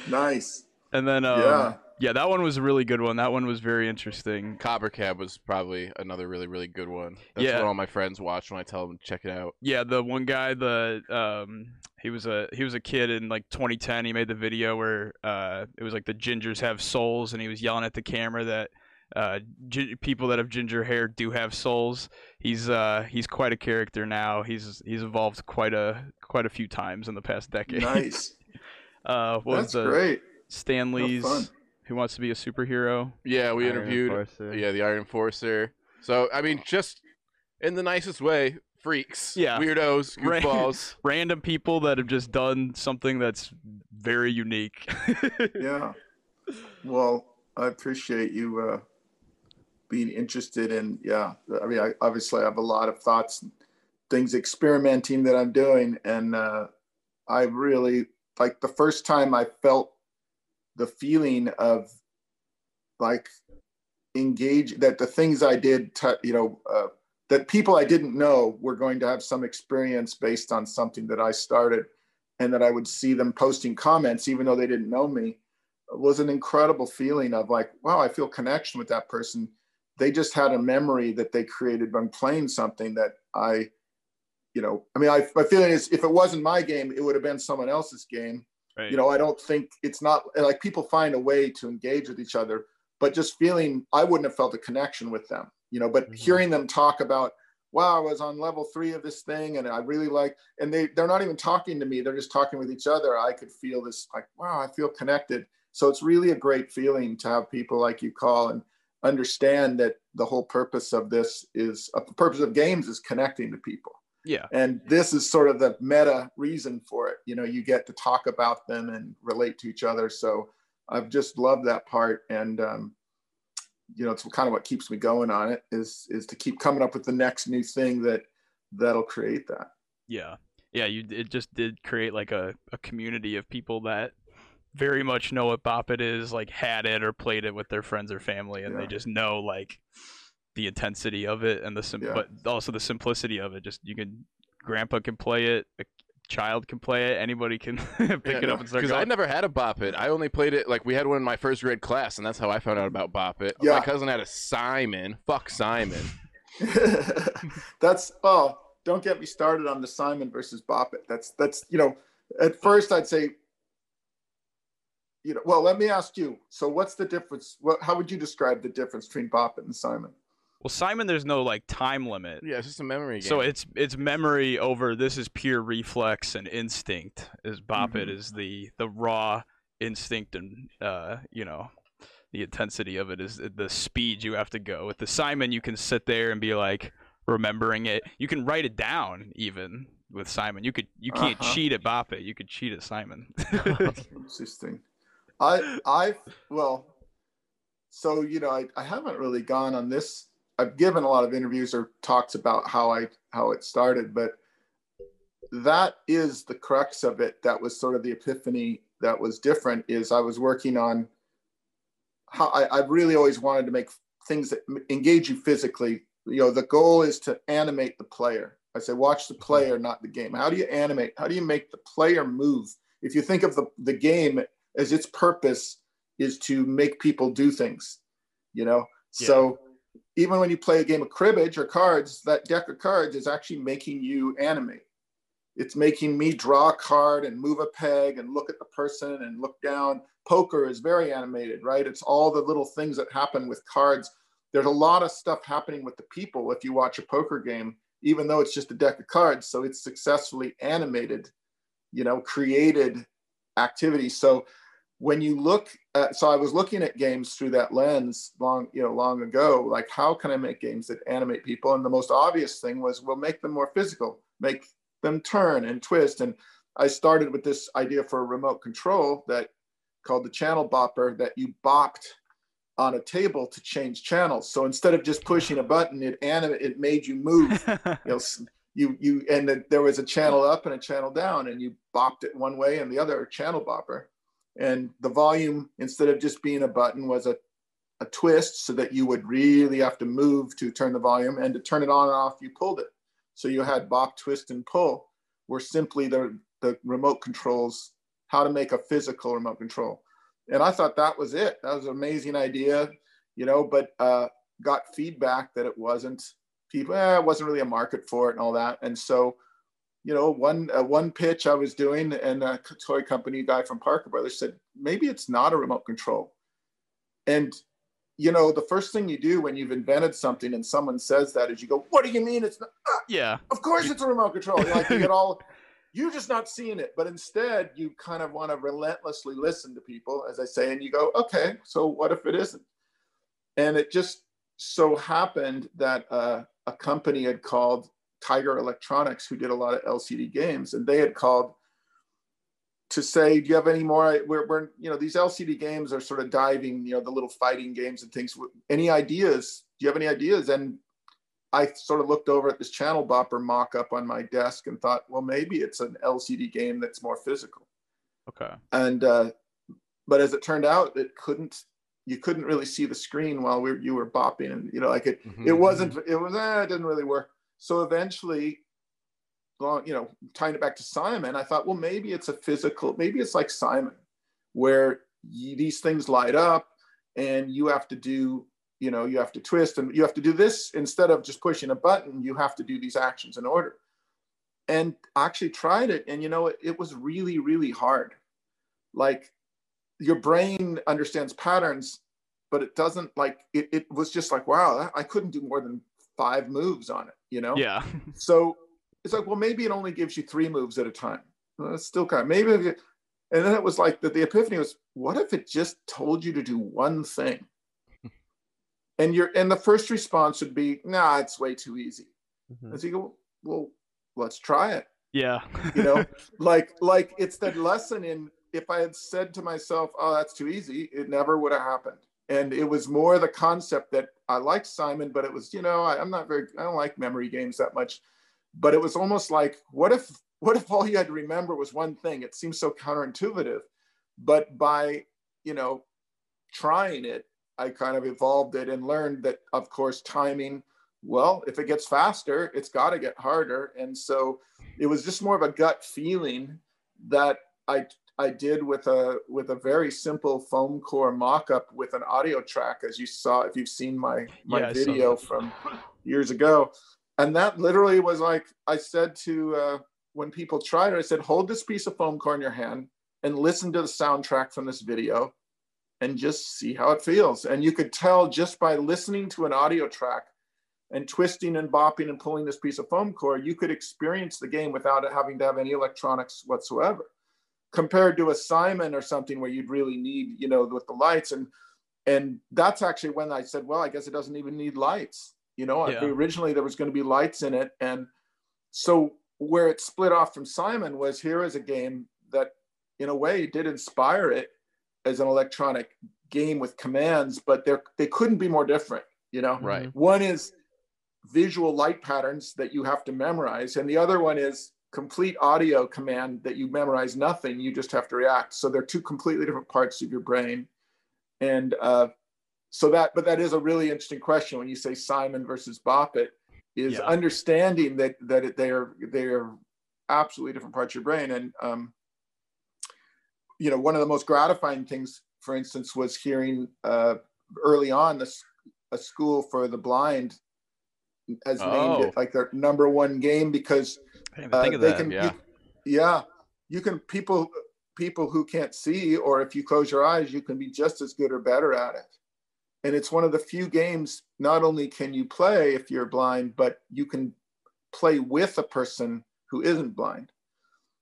nice and then um, Yeah. yeah that one was a really good one that one was very interesting CopperCab was probably another really, really good one. That's Yeah. what all my friends watch when I tell them to check it out. yeah the one guy the um he was a he was a kid in like 2010 he made the video where uh it was like the gingers have souls and he was yelling at the camera that uh gi- people that have ginger hair do have souls he's uh he's quite a character now he's he's evolved quite a quite a few times in the past decade nice uh what was that's the great Stan Lee's. Who Wants to Be a Superhero. Yeah, we Iron interviewed. Enforcer. Yeah, the Iron Enforcer. So I mean, just in the nicest way, freaks, Yeah. weirdos, goofballs. Random people that have just done something that's very unique. Yeah. Well, I appreciate you uh, being interested in. Yeah, I mean, I obviously have a lot of thoughts, things experimenting that I'm doing, and uh, I really like the first time I felt the feeling of like engage that the things I did, t- you know, uh, that people I didn't know were going to have some experience based on something that I started, and that I would see them posting comments even though they didn't know me was an incredible feeling of like, wow, I feel connection with that person. They just had a memory that they created when playing something that I, you know, I mean, I, my feeling is if it wasn't my game, it would have been someone else's game. Right. You know, I don't think it's not like people find a way to engage with each other, but just feeling I wouldn't have felt a connection with them, you know, but Mhm. hearing them talk about, wow, I was on level three of this thing and I really like, and they, they're not even talking to me. They're just talking with each other. I could feel this like, wow, I feel connected. So it's really a great feeling to have people like you call and understand that the whole purpose of this is uh, the purpose of games is connecting to people. yeah. And this is sort of the meta reason for it. You know, you get to talk about them and relate to each other. So I've just loved that part. And, um, you know, it's kind of what keeps me going on it is, is to keep coming up with the next new thing that that'll create that. Yeah. Yeah, you it just did create like a, a community of people that very much know what Bop It is, like had it or played it with their friends or family and they just know like the intensity of it and the sim- Yeah. but also the simplicity of it. Just you can grandpa can play it, a child can play it, anybody can pick it up and start Because I never had a Bop It. I only played it like we had one in my first grade class, and that's how I found out about Bop It. Yeah. My cousin had a Simon. Fuck Simon. that's oh, don't get me started on the Simon versus Bop It. That's that's you know, at first I'd say, you know, well, let me ask you. So, what's the difference? What, how would you describe the difference between Bop It and Simon? Well, Simon, there's no like time limit. Yeah, it's just a memory game. So it's it's memory over this is pure reflex and instinct. Is Bop It Mhm. is the the raw instinct and uh you know the intensity of it is the speed you have to go. With the Simon, you can sit there and be like remembering it. You can write it down even with Simon. You could you can't Uh-huh. cheat at Bop It. You could cheat at Simon. Interesting. I I well, so you know, I, I haven't really gone on this. I've given a lot of interviews or talks about how I how it started, but that is the crux of it. That was sort of the epiphany that was different. Is I was working on how I, I really always wanted to make things that engage you physically. You know, the goal is to animate the player. I say, watch the mm-hmm. player, not the game. How do you animate? How do you make the player move? If you think of the, the game as its purpose is to make people do things, you know? So even when you play a game of cribbage or cards, that deck of cards is actually making you animate. It's making me draw a card and move a peg and look at the person and look down. Poker is very animated, right? It's all the little things that happen with cards. There's a lot of stuff happening with the people if you watch a poker game, even though it's just a deck of cards. So it's successfully animated, you know, created activity. So when you look at, so I was looking at games through that lens long, you know, long ago, like how can I make games that animate people? And the most obvious thing was, well, make them more physical, make them turn and twist. And I started with this idea for a remote control that called the channel bopper that you bopped on a table to change channels. So instead of just pushing a button, it animate, it made you move. You know, you you and then there was a channel up and a channel down, and you bopped it one way and the other channel bopper. And the volume, instead of just being a button, was a a twist so that you would really have to move to turn the volume and to turn it on and off, you pulled it. So you had bop, twist, and pull were simply the, the remote controls, how to make a physical remote control. And I thought that was it. That was an amazing idea, you know, but uh, got feedback that it wasn't people, eh, it wasn't really a market for it and all that. And so, you know, one uh, one pitch I was doing, and a toy company guy from Parker Brothers said, maybe it's not a remote control. And you know, the first thing you do when you've invented something and someone says that is you go, "What do you mean it's not?" "Ah, yeah. of course, it's a remote control. You're like you get all, you're just not seeing it. But instead, you kind of want to relentlessly listen to people, as I say, and you go, okay, so what if it isn't? And it just so happened that uh, a company had called Tiger Electronics, who did a lot of LCD games, and they had called to say, do you have any more? We're, we're, you know, these LCD games are sort of diving, you know, the little fighting games and things. Any ideas? Do you have any ideas? And I sort of looked over at this channel bopper mock up on my desk and thought, well, maybe it's an LCD game that's more physical. Okay. And, uh, but as it turned out, it couldn't, you couldn't really see the screen while we you were bopping. And, you know, like it, Mhm. it wasn't, it was, eh, it didn't really work. So eventually, you know, tying it back to Simon, I thought, well, maybe it's a physical, maybe it's like Simon, where you, these things light up and you have to do, you know, you have to twist and you have to do this instead of just pushing a button, you have to do these actions in order. And I actually tried it and, you know, it, it was really, really hard. Like your brain understands patterns, but it doesn't like, it, it was just like, wow, I couldn't do more than five moves on it, you know? Yeah. So it's like, well, maybe it only gives you three moves at a time. Well, it's still kind of maybe. And then it was like that. The epiphany was, what if it just told you to do one thing? And you're and the first response would be, nah, it's way too easy. Mhm. And so you go, well, let's try it. Yeah. You know, like like it's that lesson in if I had said to myself, oh, that's too easy, it never would have happened. And it was more the concept that I liked Simon, but it was, you know, I, I'm not very, I don't like memory games that much. But it was almost like, what if, what if all you had to remember was one thing? It seems so counterintuitive. But by, you know, trying it, I kind of evolved it and learned that, of course, timing, well, if it gets faster, it's got to get harder. And so it was just more of a gut feeling that I I did with a with a very simple foam core mock-up with an audio track, as you saw if you've seen my my Yeah, video from years ago. And that literally was like I said to uh, when people tried it, I said, hold this piece of foam core in your hand and listen to the soundtrack from this video and just see how it feels. And you could tell just by listening to an audio track and twisting and bopping and pulling this piece of foam core, you could experience the game without having to have any electronics whatsoever. Compared to a Simon or something where you'd really need, you know, with the lights. And and that's actually when I said, well, I guess it doesn't even need lights. You know, Yeah. originally there was going to be lights in it. And so where it split off from Simon was here is a game that in a way did inspire it as an electronic game with commands, but they're they couldn't be more different, you know. Right. One is visual light patterns that you have to memorize, and the other one is complete audio command that you memorize nothing, you just have to react. So they're two completely different parts of your brain. And uh, so that, but that is a really interesting question when you say Simon versus Bop is Yeah. understanding that that it, they are they are absolutely different parts of your brain. And um, you know, one of the most gratifying things, for instance, was hearing uh, early on this a school for the blind has named Oh. it like their number one game because I didn't even uh, think of that. can, yeah. you- yeah, you can people people who can't see, or if you close your eyes, you can be just as good or better at it. And it's one of the few games. Not only can you play if you're blind, but you can play with a person who isn't blind.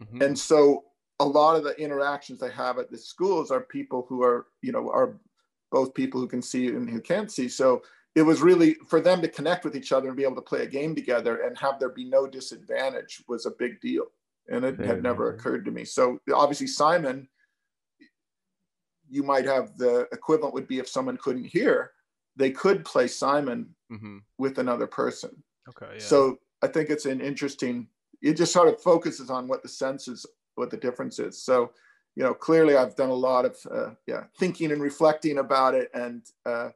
Mhm. And so a lot of the interactions they have at the schools are people who are, you know, are both people who can see and who can't see. So it was really for them to connect with each other and be able to play a game together and have there be no disadvantage was a big deal. And it had never occurred to me. So obviously Simon, you might have the equivalent would be if someone couldn't hear, they could play Simon Mhm. with another person. okay. Yeah. So I think it's an interesting. It just sort of focuses on what the senses, what the difference is. So, you know, clearly I've done a lot of uh, yeah thinking and reflecting about it, and uh,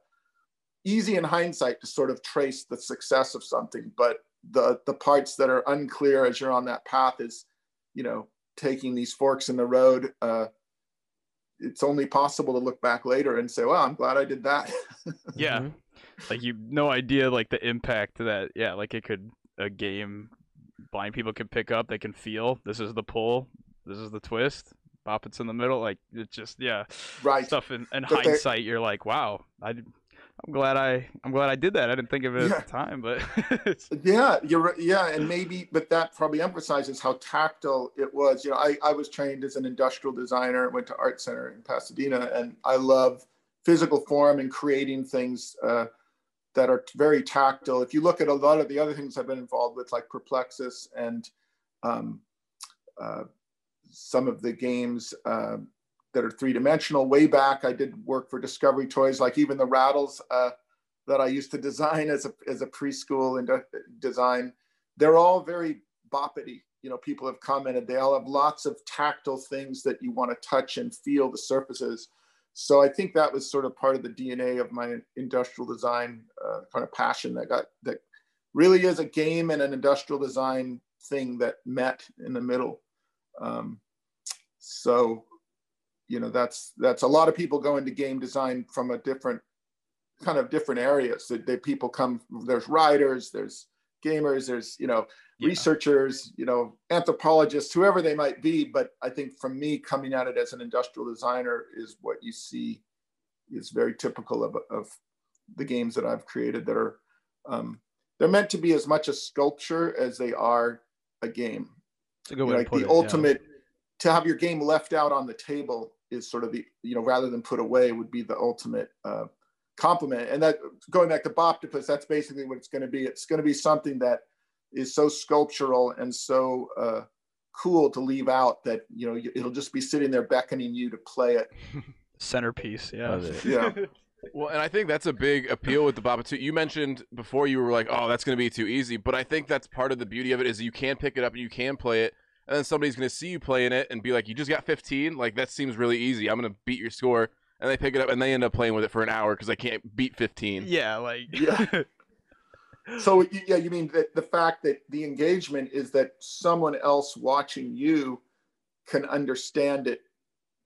easy in hindsight to sort of trace the success of something, but the the parts that are unclear as you're on that path is, you know, taking these forks in the road. Uh, it's only possible to look back later and say, "Well, I'm glad I did that." yeah. Mhm. Like you no idea like the impact that yeah, like it could a game blind people can pick up, they can feel this is the pull, this is the twist, bop it's in the middle, like it's just yeah. right. Stuff in, in hindsight you're like, wow, I, d- I'm glad I I'm glad I did that. I didn't think of it Yeah. at the time, but Yeah, you're. Yeah, and maybe, but that probably emphasizes how tactile it was. You know, I, I was trained as an industrial designer, went to Art Center in Pasadena, and I love physical form and creating things uh, that are very tactile. If you look at a lot of the other things I've been involved with, like Perplexus and um, uh, some of the games uh, that are three dimensional, way back, I did work for Discovery Toys, like even the Rattles. Uh, that I used to design as a as a preschool and design, they're all very boppity. You know, people have commented they all have lots of tactile things that you want to touch and feel the surfaces. So I think that was sort of part of the DNA of my industrial design uh, kind of passion that got that really is a game and an industrial design thing that met in the middle. Um, so, you know, that's that's a lot of people go into game design from a different kind of different areas that, that people come there's writers there's gamers there's you know Yeah. researchers you know anthropologists whoever they might be but i think from me coming at it as an industrial designer is what you see is very typical of, of the games that i've created that are um, they're meant to be as much a sculpture as they are a game it's a good you way know, like the it. yeah. Ultimate to have your game left out on the table is sort of the you know rather than put away would be the ultimate uh, compliment and that going back to boptopus that's basically what it's going to be it's going to be something that is so sculptural and so uh, cool to leave out that you know it'll just be sitting there beckoning you to play it centerpiece. Yeah. Yeah Well, and I think that's a big appeal with the Baba too. You mentioned before you were like, "Oh, that's going to be too easy," but I think that's part of the beauty of it is you can pick it up and you can play it, and then somebody's going to see you playing it and be like, "You just got 15? Like that seems really easy. I'm going to beat your score." And they pick it up and they end up playing with it for an hour because they can't beat 15. Yeah, like Yeah. so yeah you mean that the fact that the engagement is that someone else watching you can understand it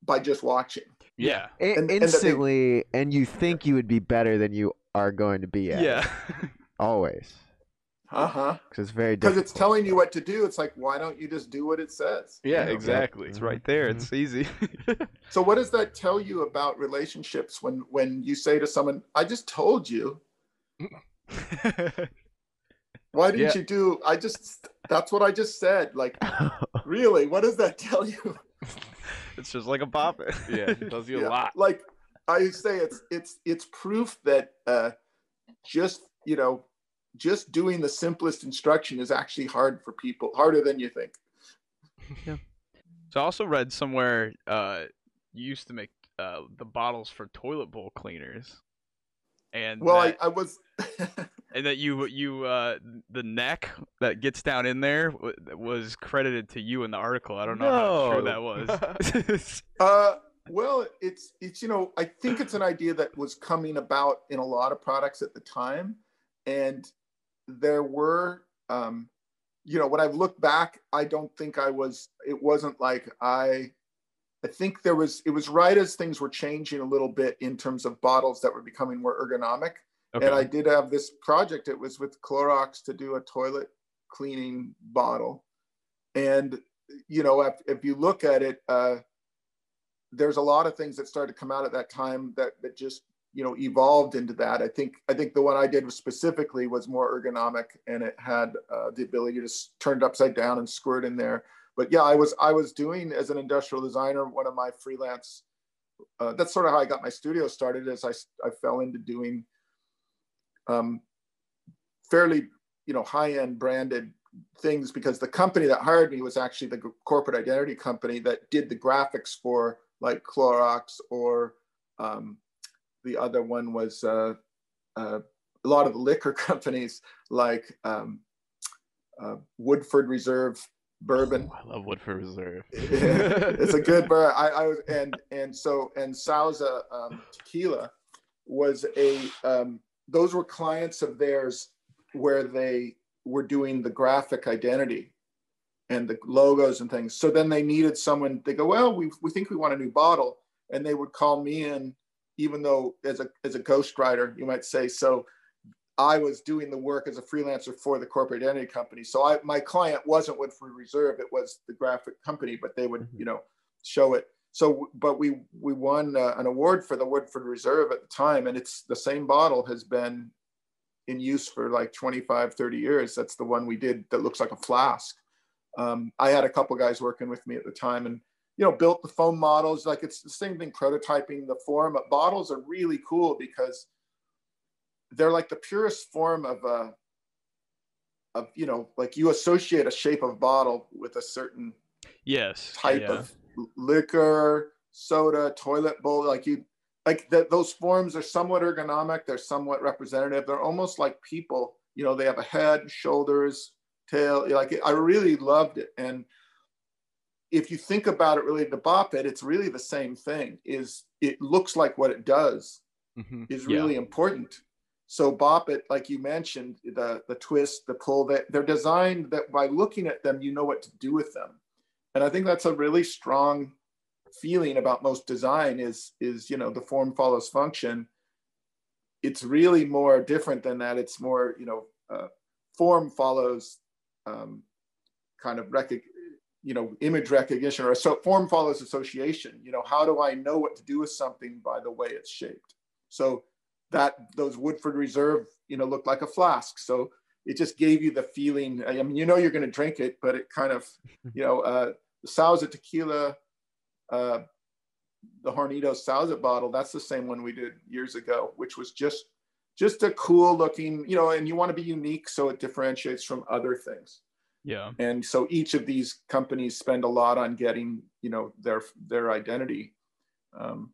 by just watching yeah. I- And- and that they- instantly, and you think you would be better than you are going to be at. Yeah. Always. Uh-huh Because it's very because it's telling you what to do it's like why don't you just do what it says Yeah, Yeah. exactly. It's right there. It's easy. so what does that tell you about relationships when when you say to someone i just told you why didn't Yeah. you do i just that's what i just said like really what does that tell you it's just like a bop. Yeah, it does you a lot. Like I say, it's it's it's proof that uh, just you know just doing the simplest instruction is actually hard for people, harder than you think. So I also read somewhere uh, you used to make uh, the bottles for toilet bowl cleaners, and Well, that, I, I was and that you you uh, the neck that gets down in there was credited to you in the article. I don't know how true that was. uh, well, it's it's you know I think it's an idea that was coming about in a lot of products at the time, and there were um, you know when I've looked back, I don't think I was. It wasn't like I. I think there was. It was right as things were changing a little bit in terms of bottles that were becoming more ergonomic. okay. And I did have this project. It was with Clorox to do a toilet cleaning bottle. And, you know, if, if you look at it, uh, there's a lot of things that started to come out at that time that, that just, you know, evolved into that. I think, I think the one I did was specifically was more ergonomic and it had uh, the ability to turn it upside down and squirt in there. But yeah, I was, I was doing as an industrial designer, one of my freelance, uh, that's sort of how I got my studio started as I, I fell into doing um, fairly you know high end branded things because the company that hired me was actually the corporate identity company that did the graphics for like Clorox or um, the other one was uh, uh, a lot of liquor companies like um, uh, Woodford Reserve bourbon I love Woodford Reserve. it's a good bourbon. I, I was and and so and Sauza um, tequila was a um, those were clients of theirs where they were doing the graphic identity and the logos and things. So then they needed someone. They go, well, we we think we want a new bottle, and they would call me in, even though as a as a ghostwriter, you might say. So I was doing the work as a freelancer for the corporate identity company. So I, my client wasn't Woodford Reserve; it was the graphic company, but they would, Mhm. you know, show it. so, but we we won uh, an award for the Woodford Reserve at the time, and it's the same bottle has been in use for like 25, 30 years. That's the one we did that looks like a flask. Um, I had a couple guys working with me at the time, and you know, built the foam models. Like it's the same thing, prototyping the form. But bottles are really cool because they're like the purest form of a of you know, like you associate a shape of bottle with a certain Yes. type yeah. of liquor, soda, toilet bowl. Like you, like that. Those forms are somewhat ergonomic. They're somewhat representative. They're almost like people. You know, they have a head, shoulders, tail. Like I really loved it. And if you think about it related to bop it, it's really the same thing. Is it looks like what it does hmm is Yeah. really important. So bop it, like you mentioned, the the twist, the pull, that they're designed that by looking at them, you know what to do with them. And I think that's a really strong feeling about most design is is you know the form follows function. It's really more different than that. It's more you know uh, form follows um, kind of rec- you know image recognition or so form follows association. You know how do I know what to do with something by the way it's shaped? So that those Woodford Reserve, you know, looked like a flask. So it just gave you the feeling. I mean, you know, you're going to drink it, but it kind of, you know, uh, the Sauza tequila, uh, the Hornitos Sauza bottle. That's the same one we did years ago, which was just just a cool looking, you know, and you want to be unique so it differentiates from other things. Yeah. And so each of these companies spend a lot on getting, you know, their their identity. Um,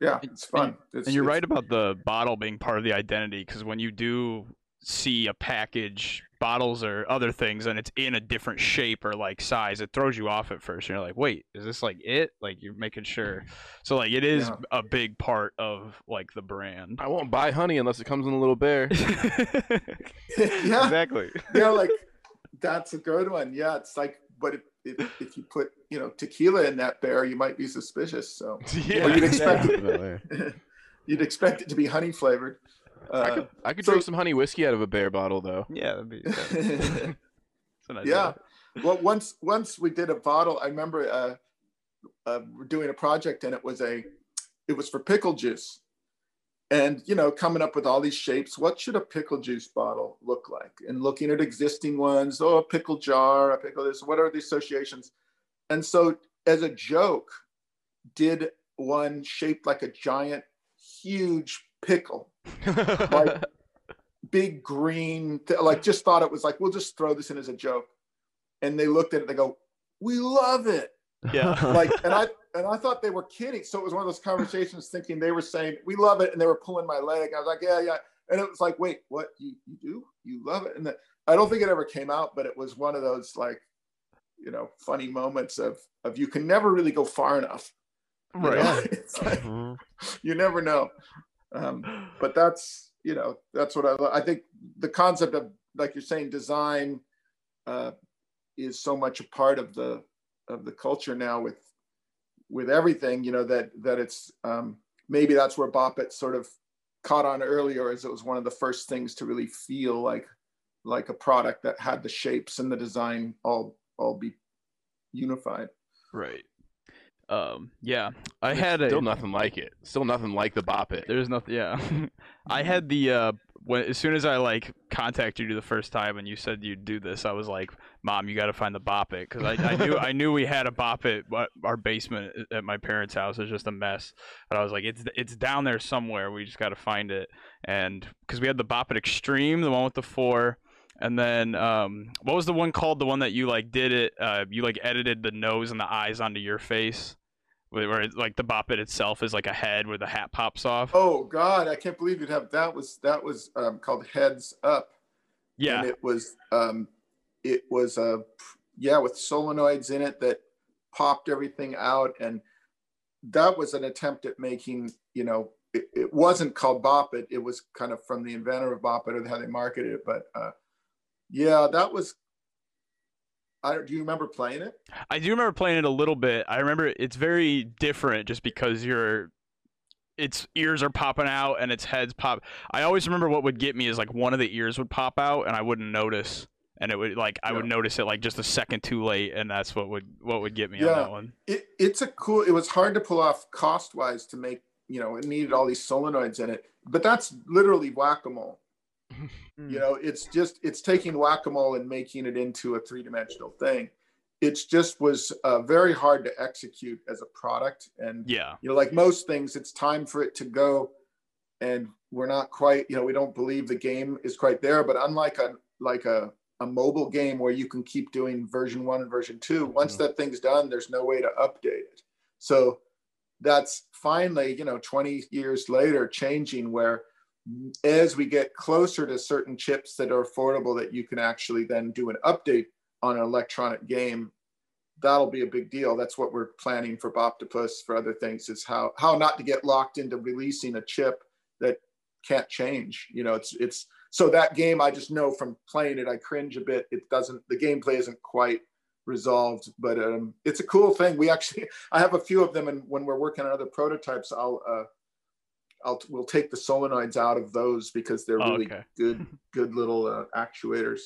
yeah, it's fun. It's, And you're right about the bottle being part of the identity because when you do see a package, bottles or other things, and it's in a different shape or like size, it throws you off at first. You're like, wait, is this like it? Like you're making sure. So like it is Yeah. a big part of like the brand. I won't buy honey unless it comes in a little bear. yeah, exactly. yeah, like that's a good one. Yeah, it's like, but if, if, if you put, you know, tequila in that bear, you might be suspicious. So yeah, Well, you'd expect it. You'd expect it to be honey flavored. I Uh, could, I could so- drink some honey whiskey out of a bear bottle though. Yeah, that'd be. That's, that's an idea. yeah. Well, once once we did a bottle. I remember uh, uh, doing a project, and it was a, it was for pickle juice, and you know, coming up with all these shapes. What should a pickle juice bottle look like? And looking at existing ones. Oh, a pickle jar, a pickle this. What are the associations? And so, as a joke, did one shaped like a giant, huge pickle Like- big green, like just thought it was like, we'll just throw this in as a joke. And they looked at it, they go, we love it. Yeah. Like, and I and I thought they were kidding. So it was one of those conversations thinking they were saying, we love it, and they were pulling my leg. I was like, yeah, yeah. And it was like, wait, what? You you do? You love it? And the, I don't think it ever came out, but it was one of those like, you know, funny moments of of you can never really go far enough. you know? Right. It's like, Mhm. you never know. Um, but that's you know that's what I I think the concept of like you're saying design uh, is so much a part of the of the culture now with with everything you know that that it's um, maybe that's where Bop It sort of caught on earlier as it was one of the first things to really feel like like a product that had the shapes and the design all all be unified. Right. Um. Yeah. I had still a. nothing like it. Still nothing like the bop it. There's nothing. Yeah. I had the uh when as soon as I like contacted you the first time and you said you'd do this, I was like, "Mom, you got to find the Bop It," because I, I knew I knew we had a Bop It, but our basement at my parents' house is just a mess. But I was like, "It's it's down there somewhere. We just got to find it." And because we had the Bop It Extreme, the one with the four. And then, um, what was the one called? The one that you like did it. Uh, you like edited the nose and the eyes onto your face, where it, like the bop it itself is like a head where the hat pops off. Oh God, I can't believe you'd have that was that was um, called Heads Up. yeah, and it was um it was uh yeah with solenoids in it that popped everything out and that was an attempt at making you know it, it wasn't called bop it it was kind of from the inventor of bop it or how they marketed it but uh yeah that was I don't, you remember playing it? I do remember playing it a little bit. I remember it's very different just because your its ears are popping out and its heads pop. I always remember what would get me is like one of the ears would pop out and I wouldn't notice. and it would like I would notice it like just a second too late, and that's what would what would get me on that one. it, it's a cool it was hard to pull off cost wise to make you know it needed all these solenoids in it but that's literally whack-a-mole you know it's just it's taking whack-a-mole and making it into a three-dimensional thing. It's just was uh, very hard to execute as a product. And Yeah, you know like most things it's time for it to go. And we're not quite you know we don't believe the game is quite there. But unlike a like a, a mobile game where you can keep doing version one and version two once that thing's done there's no way to update it. So that's finally you know 20 years later changing where as we get closer to certain chips that are affordable that you can actually then do an update on an electronic game that'll be a big deal. That's what we're planning for boptopus for other things is how how not to get locked into releasing a chip that can't change you know it's it's so that game i just know from playing it i cringe a bit. It doesn't the gameplay isn't quite resolved but um it's a cool thing. We actually i have a few of them and when we're working on other prototypes i'll uh I'll we'll take the solenoids out of those because they're Oh, really okay. good good little uh, actuators.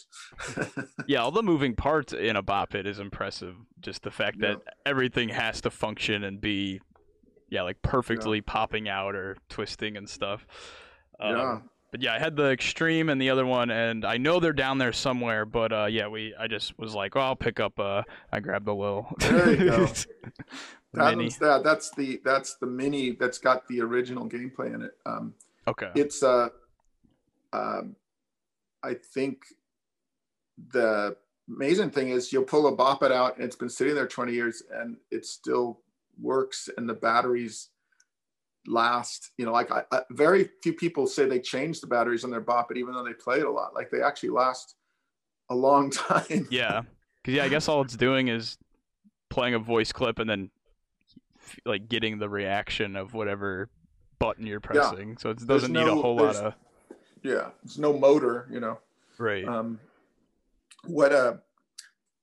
yeah. All the moving parts in a bop it is impressive. Just the fact Yeah. that everything has to function and be, yeah, like perfectly popping out or twisting and stuff. Um, yeah. But yeah, I had the extreme and the other one, and I know they're down there somewhere. But uh, yeah, we I just was like, oh, I'll pick up. Uh, I grabbed the little. There you go. That mini. that. That's the that's the mini that's got the original gameplay in it. Um, Okay. it's uh, um, I think the amazing thing is you'll pull a bop it out and it's been sitting there 20 years and it still works and the batteries last you know like I, I, very few people say they change the batteries on their bop it even though they play it a lot like they actually last a long time Yeah, because yeah, I guess all it's doing is playing a voice clip and then like getting the reaction of whatever button you're pressing. So it doesn't need a whole lot of yeah it's no motor you know right. um, what uh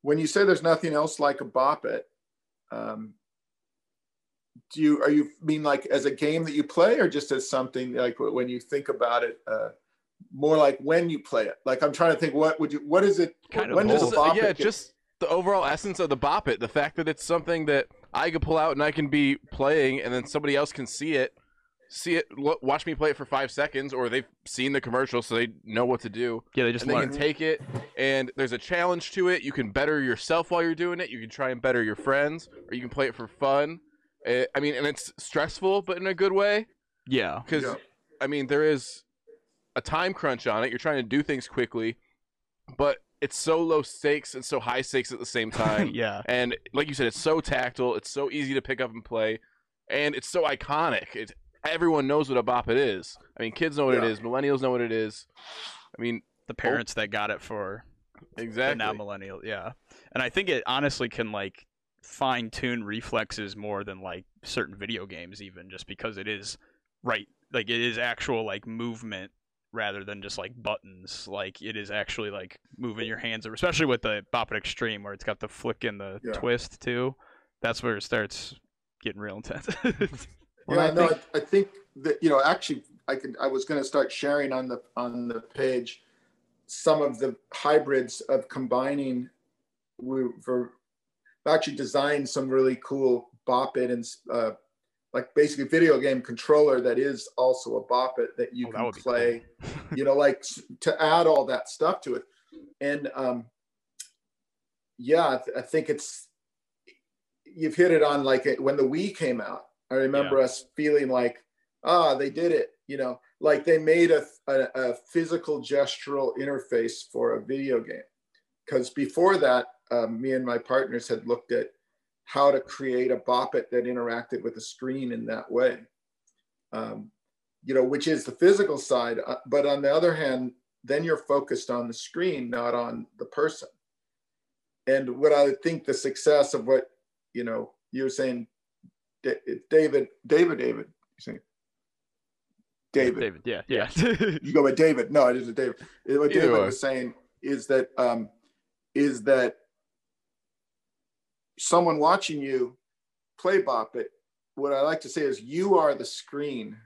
when you say there's nothing else like a bop it um, do you are you mean like as a game that you play or just as something like when you think about it uh, more like when you play it like i'm trying to think what would you what is it Kind of when does a Just, bop yeah, it get- just the overall essence of the bop it. The fact that it's something that I could pull out and I can be playing, and then somebody else can see it, see it, lo- watch me play it for five seconds, or they've seen the commercial so they know what to do, yeah, they just and they learn. can take it. And there's a challenge to it. You can better yourself while you're doing it. You can try and better your friends, or you can play it for fun. Uh, I mean, and it's stressful, but in a good way. yeah, Because Yeah. I mean, there is a time crunch on it. You're trying to do things quickly, but it's so low stakes and so high stakes at the same time. yeah, And like you said, it's so tactile. It's so easy to pick up and play, and it's so iconic. It everyone knows what a bop it is. I mean, kids know what it Yeah. is. Millennials know what it is. I mean, the oh. parents that got it for exactly. now millennial, yeah, and I think it honestly can like fine tune reflexes more than like certain video games, even just because it is right, like it is actual like movement rather than just like buttons. Like it is actually like moving your hands, especially with the Bop It Extreme where it's got the flick and the Yeah. twist too. That's where it starts getting real intense. Well, yeah, I no, think- I, I think that you know actually I could I was going to start sharing on the on the page some of the hybrids of combining we for actually designed some really cool bop it and uh, like basically video game controller that is also a bop it that you Oh, can be play you know like to add all that stuff to it. And um yeah I, th- I think it's you've hit it on like it, when the wii came out i remember us feeling like ah they did it you know? Like they made a, a, a physical gestural interface for a video game. Because before that um, me and my partners had looked at how to create a bop it that interacted with the screen in that way um, you know which is the physical side uh, but on the other hand then you're focused on the screen not on the person and what i think the success of what you know you were saying david david david you're saying david David, yeah, yeah. you go by David. No, it isn't David. What David was saying is that um, is that someone watching you play Bop It. What I like to say is you are the screen.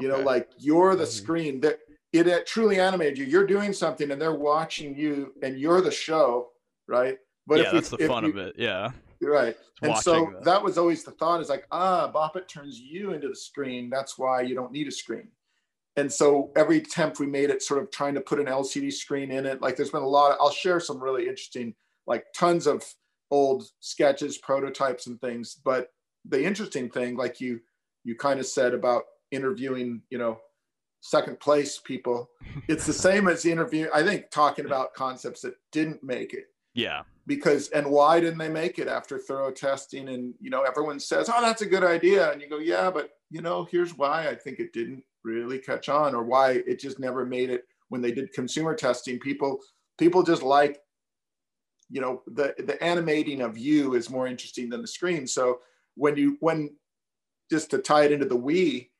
You know, like you're the Mhm. screen. That it, it truly animated you. You're doing something and they're watching you and you're the show, right? But yeah, if we- that's the if fun you- of it. Yeah. Right. And so that. that. was always the thought is like, ah, Bop It turns you into the screen. That's why you don't need a screen. And so every attempt we made at sort of trying to put an LCD screen in it, like there's been a lot, I'll share some really interesting, like tons of old sketches, prototypes and things. But the interesting thing, like you, you kind of said about interviewing, you know, second place people, it's the same as interview, I think talking about concepts that didn't make it Yeah. because and why didn't they make it after thorough testing and you know everyone says oh that's a good idea and you go yeah but you know here's why i think it didn't really catch on or why it just never made it when they did consumer testing people people just like you know the the animating of you is more interesting than the screen. So when you when just to tie it into the wii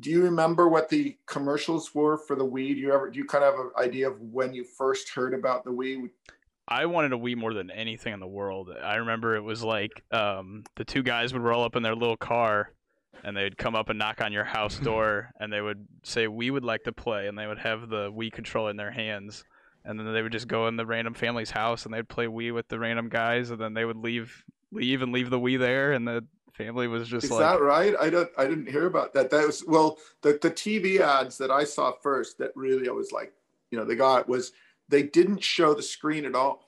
do you remember what the commercials were for the wii? Do you ever do you kind of have an idea of when you first heard about the wii? I wanted a Wii more than anything in the world. I remember it was like um, the two guys would roll up in their little car, and they'd come up and knock on your house door, and they would say, "We would like to play," and they would have the Wii controller in their hands, and then they would just go in the random family's house and they'd play Wii with the random guys, and then they would leave, leave and leave the Wii there, and the family was just Is like, that right? I don't. I didn't hear about that. That was well, the the TV ads that I saw first that really I was like, you know, they got was they didn't show the screen at all.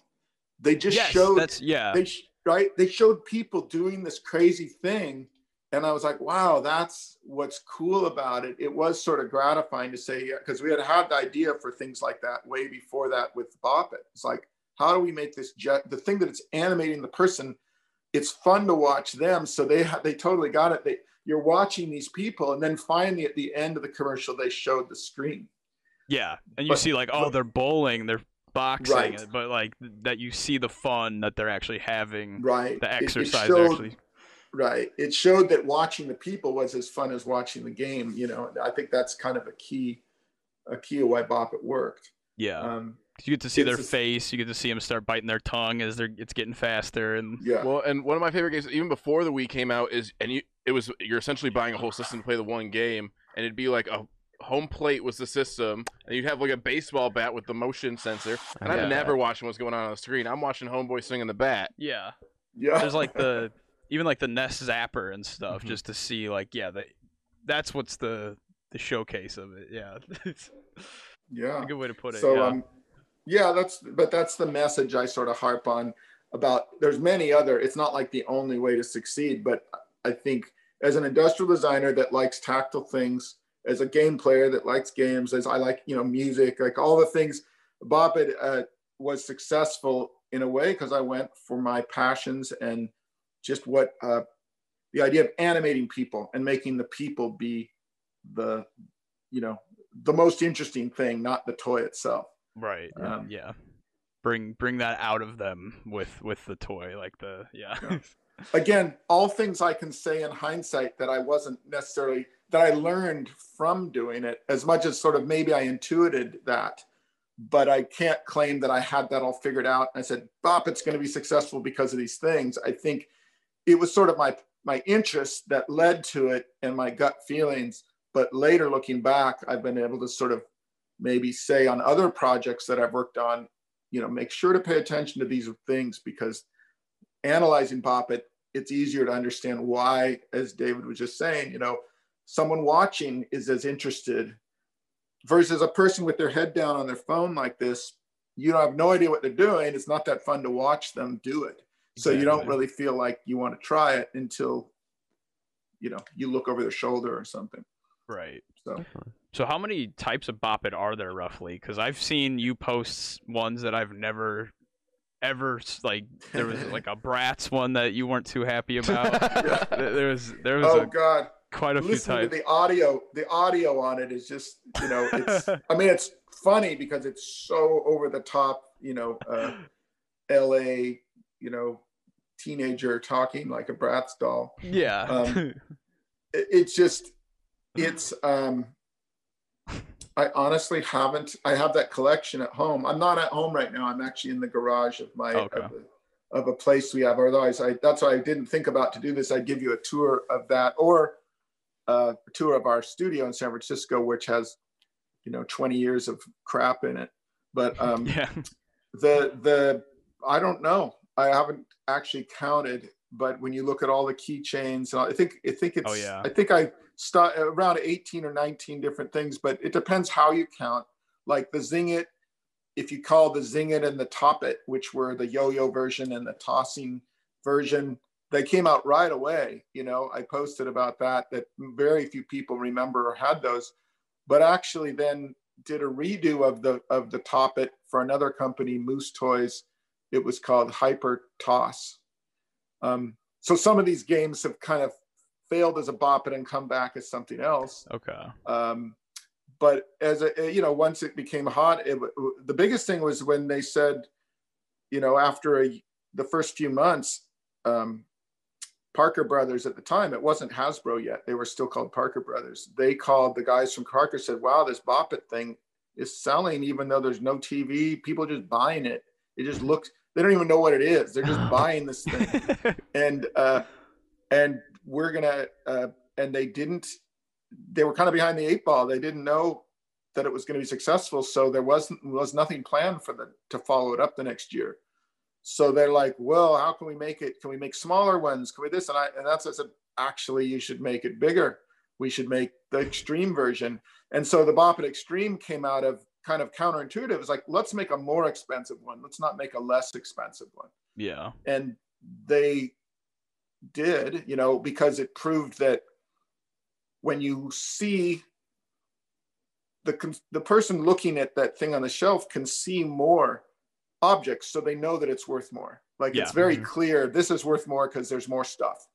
They just yes, showed that's yeah, they sh- right. They showed people doing this crazy thing, and I was like, wow, that's what's cool about it. It was sort of gratifying to say because we had had the idea for things like that way before that with Bop It. It's like, how do we make this jet the thing that it's animating the person? It's fun to watch them, so they they totally got it. They you're watching these people, and then finally at the end of the commercial, they showed the screen. yeah, and you but- see like, oh, they're bowling, they're boxing, Right. but like that you see the fun that they're actually having, Right. the It- it exercise showed- actually. Right. It showed that watching the people was as fun as watching the game. You know, I think that's kind of a key, a key of why Bop It worked. Yeah, Um, 'Cause you get to see their a- face, you get to see them start biting their tongue as they're it's getting faster, and yeah. Well, and one of my favorite games, even before the Wii came out, is and you it was you're essentially buying a whole system to play the one game, and it'd be like a home plate was the system, and you'd have like a baseball bat with the motion sensor. And Yeah. I'm never watching what's going on on the screen. I'm watching Homeboy swinging the bat. yeah, yeah. there's like the even like the NES Zapper and stuff, Mhm. just to see like yeah, the, that's what's the the showcase of it. Yeah, yeah. a good way to put it. so yeah. um yeah that's but that's the message i sort of harp on about there's many other it's not like the only way to succeed but i think as an industrial designer that likes tactile things as a game player that likes games as i like you know music like all the things bop it uh, was successful in a way because i went for my passions and just what uh, the idea of animating people and making the people be the you know the most interesting thing not the toy itself right. um, yeah, bring bring that out of them with with the toy, like the yeah. Yeah. again, all things I can say in hindsight that I wasn't necessarily that I learned from doing it, as much as sort of maybe I intuited that, but I can't claim that I had that all figured out. I said, Bop, it's going to be successful because of these things. I think it was sort of my my interest that led to it and my gut feelings. But later looking back, I've been able to sort of maybe say on other projects that I've worked on, you know, make sure to pay attention to these things because analyzing Bop It, it's easier to understand why, as David was just saying, you know, someone watching is as interested versus a person with their head down on their phone like this. You have no idea what they're doing. It's not that fun to watch them do it. So you don't really feel like you want to try it until, you know, you look over their shoulder or something. right. So So how many types of Bop It are there roughly? Because I've seen you post ones that I've never ever like. There was like a Bratz one that you weren't too happy about. Yeah. There there was there was oh a, God, quite a few listen to types. the audio. The audio on it is just, you know, it's. I mean, it's funny because it's so over the top. You know, uh, L.A. You know, teenager talking like a Bratz doll. yeah. um, It, it's just, it's. um I honestly haven't. I have that collection at home. I'm not at home right now. I'm actually in the garage of my Okay. of, a, of a place we have. Otherwise, I that's why I didn't think about to do this. I'd give you a tour of that or uh, a tour of our studio in San Francisco, which has you know 20 years of crap in it. But um, Yeah. the the I don't know. I haven't actually counted, but when you look at all the keychains, I think I think it's Oh, yeah. I think I start around 18 or 19 different things, but it depends how you count. Like the Zing It, if you call the Zing It and the Top It, which were the yo-yo version and the tossing version, they came out right away. You know, I posted about that that very few people remember or had those, but actually then did a redo of the of the Top It for another company, Moose Toys. It was called Hyper Toss. Um, so some of these games have kind of failed as a Bop It and come back as something else. Okay. Um, but as a you know, once it became hot, it, the biggest thing was when they said, you know, after a, the first few months, um, Parker Brothers at the time, it wasn't Hasbro yet. They were still called Parker Brothers. They called the guys from Parker said, "Wow, this Bop It thing is selling, even though there's no TV. People are just buying it. It just looks. They don't even know what it is. They're just buying this thing." and uh, and we're gonna uh, and they didn't. They were kind of behind the eight ball. They didn't know that it was going to be successful, so there wasn't was nothing planned for them to follow it up the next year. So they're like, well, how can we make it? Can we make smaller ones? Can we this? And I and that's I said, actually, you should make it bigger. We should make the extreme version. And so the Bop It Extreme came out of kind of counterintuitive. It's like, let's make a more expensive one. Let's not make a less expensive one. yeah. And they did, you know, because it proved that when you see the the person looking at that thing on the shelf can see more objects so they know that it's worth more like Yeah. it's very Mhm. clear this is worth more because there's more stuff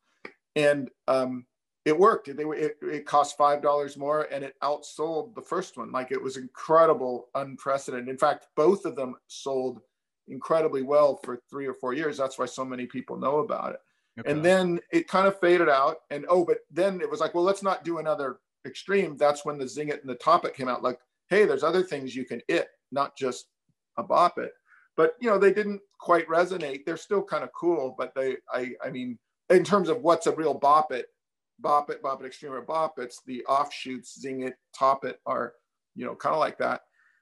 and um it worked. They were it, it cost five dollars more and it outsold the first one. Like it was incredible unprecedented. In fact both of them sold incredibly well for three or four years. That's why so many people know about it. Okay. and then it kind of faded out and oh but then it was like well let's not do another extreme. That's when the zing it and the Top It came out like hey there's other things you can it not just a bop it. But you know they didn't quite resonate. They're still kind of cool but they i i mean in terms of what's a real bop it bop it bop it extreme or bop it's the offshoots zing it top it are you know kind of like that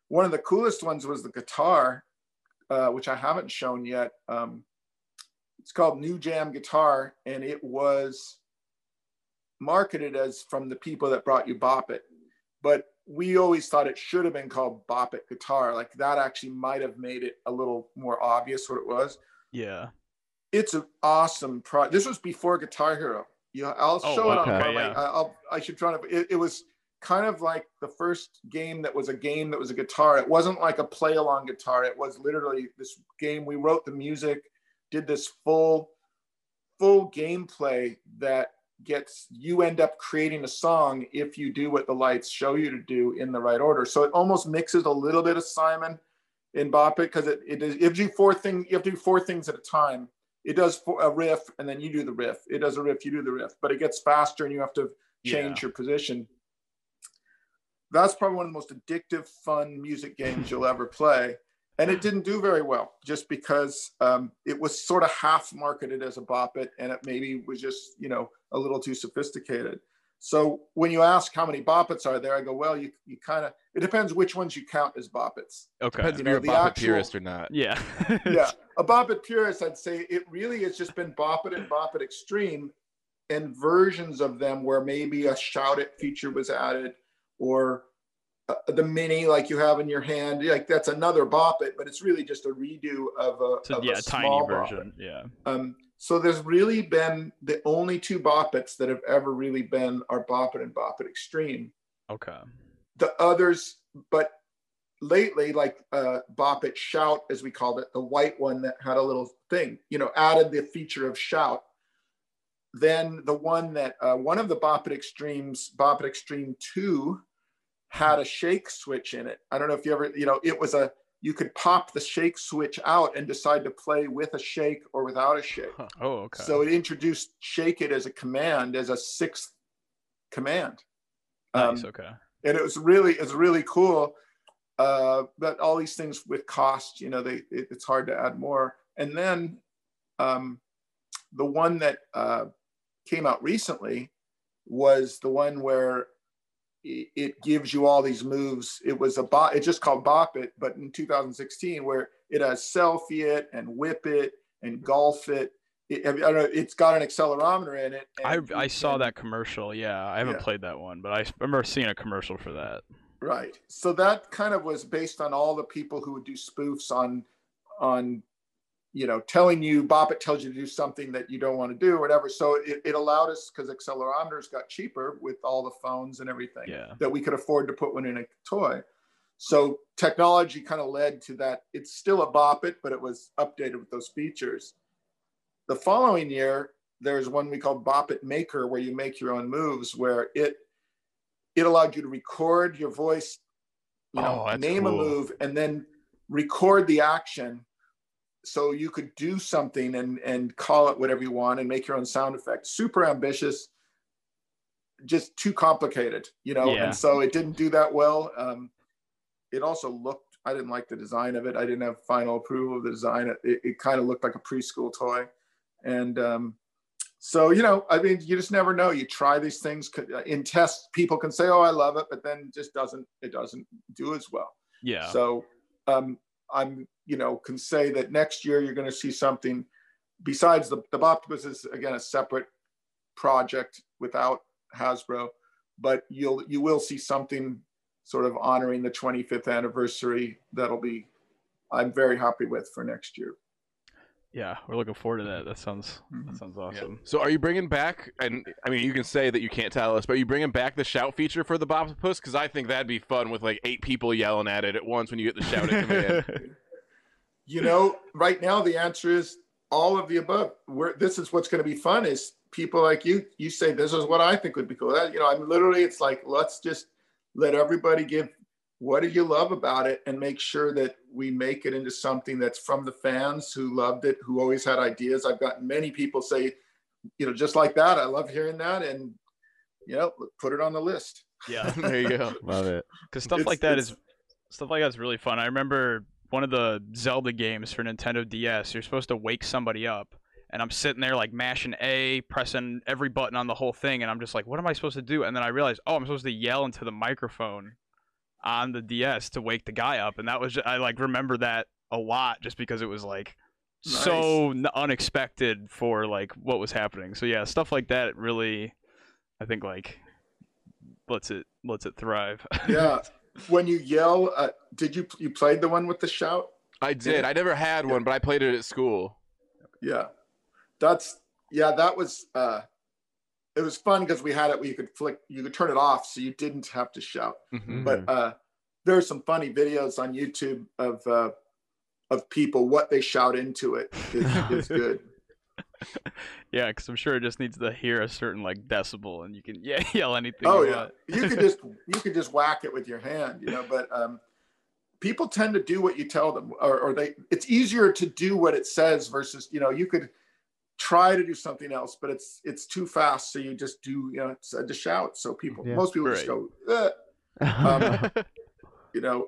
one of the coolest ones was the guitar uh, which i haven't shown yet um, it's called New Jam Guitar, and it was marketed as from the people that brought you Bop It. But we always thought it should have been called Bop It Guitar. Like that actually might have made it a little more obvious what it was. yeah. It's an awesome pro. This was before Guitar Hero. Yeah, I'll Oh, show it on okay. my. Yeah. I- I'll. I should try to. It, it was kind of like the first game that was a game that was a guitar. It wasn't like a play along guitar. It was literally this game. We wrote the music, did this full, full gameplay that gets you end up creating a song if you do what the lights show you to do in the right order. So it almost mixes a little bit of Simon in Bop It because it, it gives you four things. You have to do four things at a time. It does a riff and then you do the riff. It does a riff, you do the riff, but it gets faster and you have to change your position. That's probably one of the most addictive, fun music games you'll ever play. And it didn't do very well just because um, it was sort of half marketed as a bop it and it maybe was just, you know, a little too sophisticated. So when you ask how many Bop Its are there, I go, well, you, you kind of, it depends which ones you count as Bop Its. Okay. Depends You if know, you're a the Bop It actual- purist or not. Yeah. yeah, a Bop It Purist, I'd say it really has just been Bop It and Bop It Extreme and versions of them where maybe a Shout It feature was added or uh, the mini like you have in your hand. Like that's another Bop It, but it's really just a redo of a, So, of yeah, a tiny small Bop It. version. Yeah. Um, so there's really been the only two Bop Its that have ever really been are Bop It and Bop It Extreme Okay. the others, but lately, like uh, Bop It Shout, as we called it, the white one that had a little thing, you know, added the feature of shout. Then the one that uh, one of the Bop It Extremes, Bop It Extreme 2, had a shake switch in it. I don't know if you ever, you know, it was a, you could pop the shake switch out and decide to play with a shake or without a shake. Oh, okay. So it introduced shake it as a command, as a sixth command. nice. Um, okay. and it was really it's really cool uh but all these things with cost you know they it, it's hard to add more and then um the one that uh came out recently was the one where it gives you all these moves. It was a bop. It's just called Bop It, but in 2016, where it has selfie it and whip it and golf it. it I don't know, it's got an accelerometer in it. I I saw can- that commercial. Yeah, I haven't Yeah. played that one, but I remember seeing a commercial for that. Right. So that kind of was based on all the people who would do spoofs on, on, you know, telling you Bop It tells you to do something that you don't want to do or whatever. So it, it allowed us because accelerometers got cheaper with all the phones and everything Yeah. that we could afford to put one in a toy. So technology kind of led to that. It's still a Bop It, but it was updated with those features. The following year, there's one we call Bop It Maker, where you make your own moves, where it it allowed you to record your voice, you know, Oh, name a move, and then record the action, so you could do something and and call it whatever you want and make your own sound effect. Super ambitious, just too complicated, you know. Yeah. And so it didn't do that well. Um, it also looked. I didn't like the design of it. I didn't have final approval of the design. It, it kind of looked like a preschool toy, and um, so you know, I mean, you just never know. You try these things in tests. People can say, "Oh, I love it," but then just doesn't. It doesn't do as well. Yeah. So um, I'm, you know, can say that next year you're going to see something besides the the Boptopus is again a separate project without Hasbro, but you'll you will see something sort of honoring the 25th anniversary that'll be I'm very happy with for next year. yeah, we're looking forward to that. That sounds Mhm. that sounds Yeah. awesome. So are you bringing back? And I mean, you can say that you can't tell us, but are you bringing back the shout feature for the Boptopus? Because I think that'd be fun with like eight people yelling at it at once when you get the shout command. You know, right now the answer is all of the above. We're, this is what's going to be fun is people like you. You say this is what I think would be cool. That, you know, I'm literally. It's like let's just let everybody give what do you love about it and make sure that we make it into something that's from the fans who loved it, who always had ideas. I've gotten many people say, you know, just like that. I love hearing that, and you know, put it on the list. yeah. there you go. Love it. because stuff It's- like that is stuff like that's really fun. I remember one of the Zelda games for Nintendo DS. You're supposed to wake somebody up, and I'm sitting there like mashing A, pressing every button on the whole thing, and I'm just like, what am I supposed to do? And then I realized, oh, I'm supposed to yell into the microphone on the DS to wake the guy up, and that was ju- I like remember that a lot just because it was like so n- unexpected for like what was happening. So yeah, stuff like that really, I think like lets it lets it thrive. Yeah. When you yell, uh, did you you played the one with the shout? I did. I never had one, but I played it at school. Yeah, that's yeah. That was uh, it was fun because we had it where you could flick, you could turn it off, so you didn't have to shout. Mhm. But uh, there's some funny videos on YouTube of uh, of people what they shout into it is, is good. Yeah, because I'm sure it just needs to hear a certain like decibel, and you can yeah yell anything. Oh you yeah, want. you could just you could just whack it with your hand, you know. But um, people tend to do what you tell them, or, or they. It's easier to do what it says versus you know you could try to do something else, but it's it's too fast, so you just do you know it's uh, just shout. So people, Yeah. most people just go, "Ugh," um, you know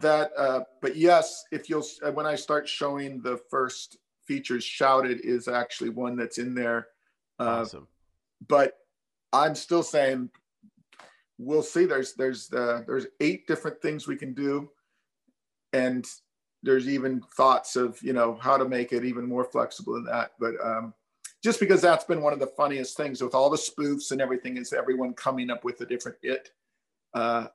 that. Uh, but yes, if you'll uh, when I start showing the first features, shouted is actually one that's in there. Uh, awesome. but I'm still saying we'll see. There's there's uh, there's eight different things we can do, and there's even thoughts of you know how to make it even more flexible than that. But um, just because that's been one of the funniest things with all the spoofs and everything is everyone coming up with a different it. Uh,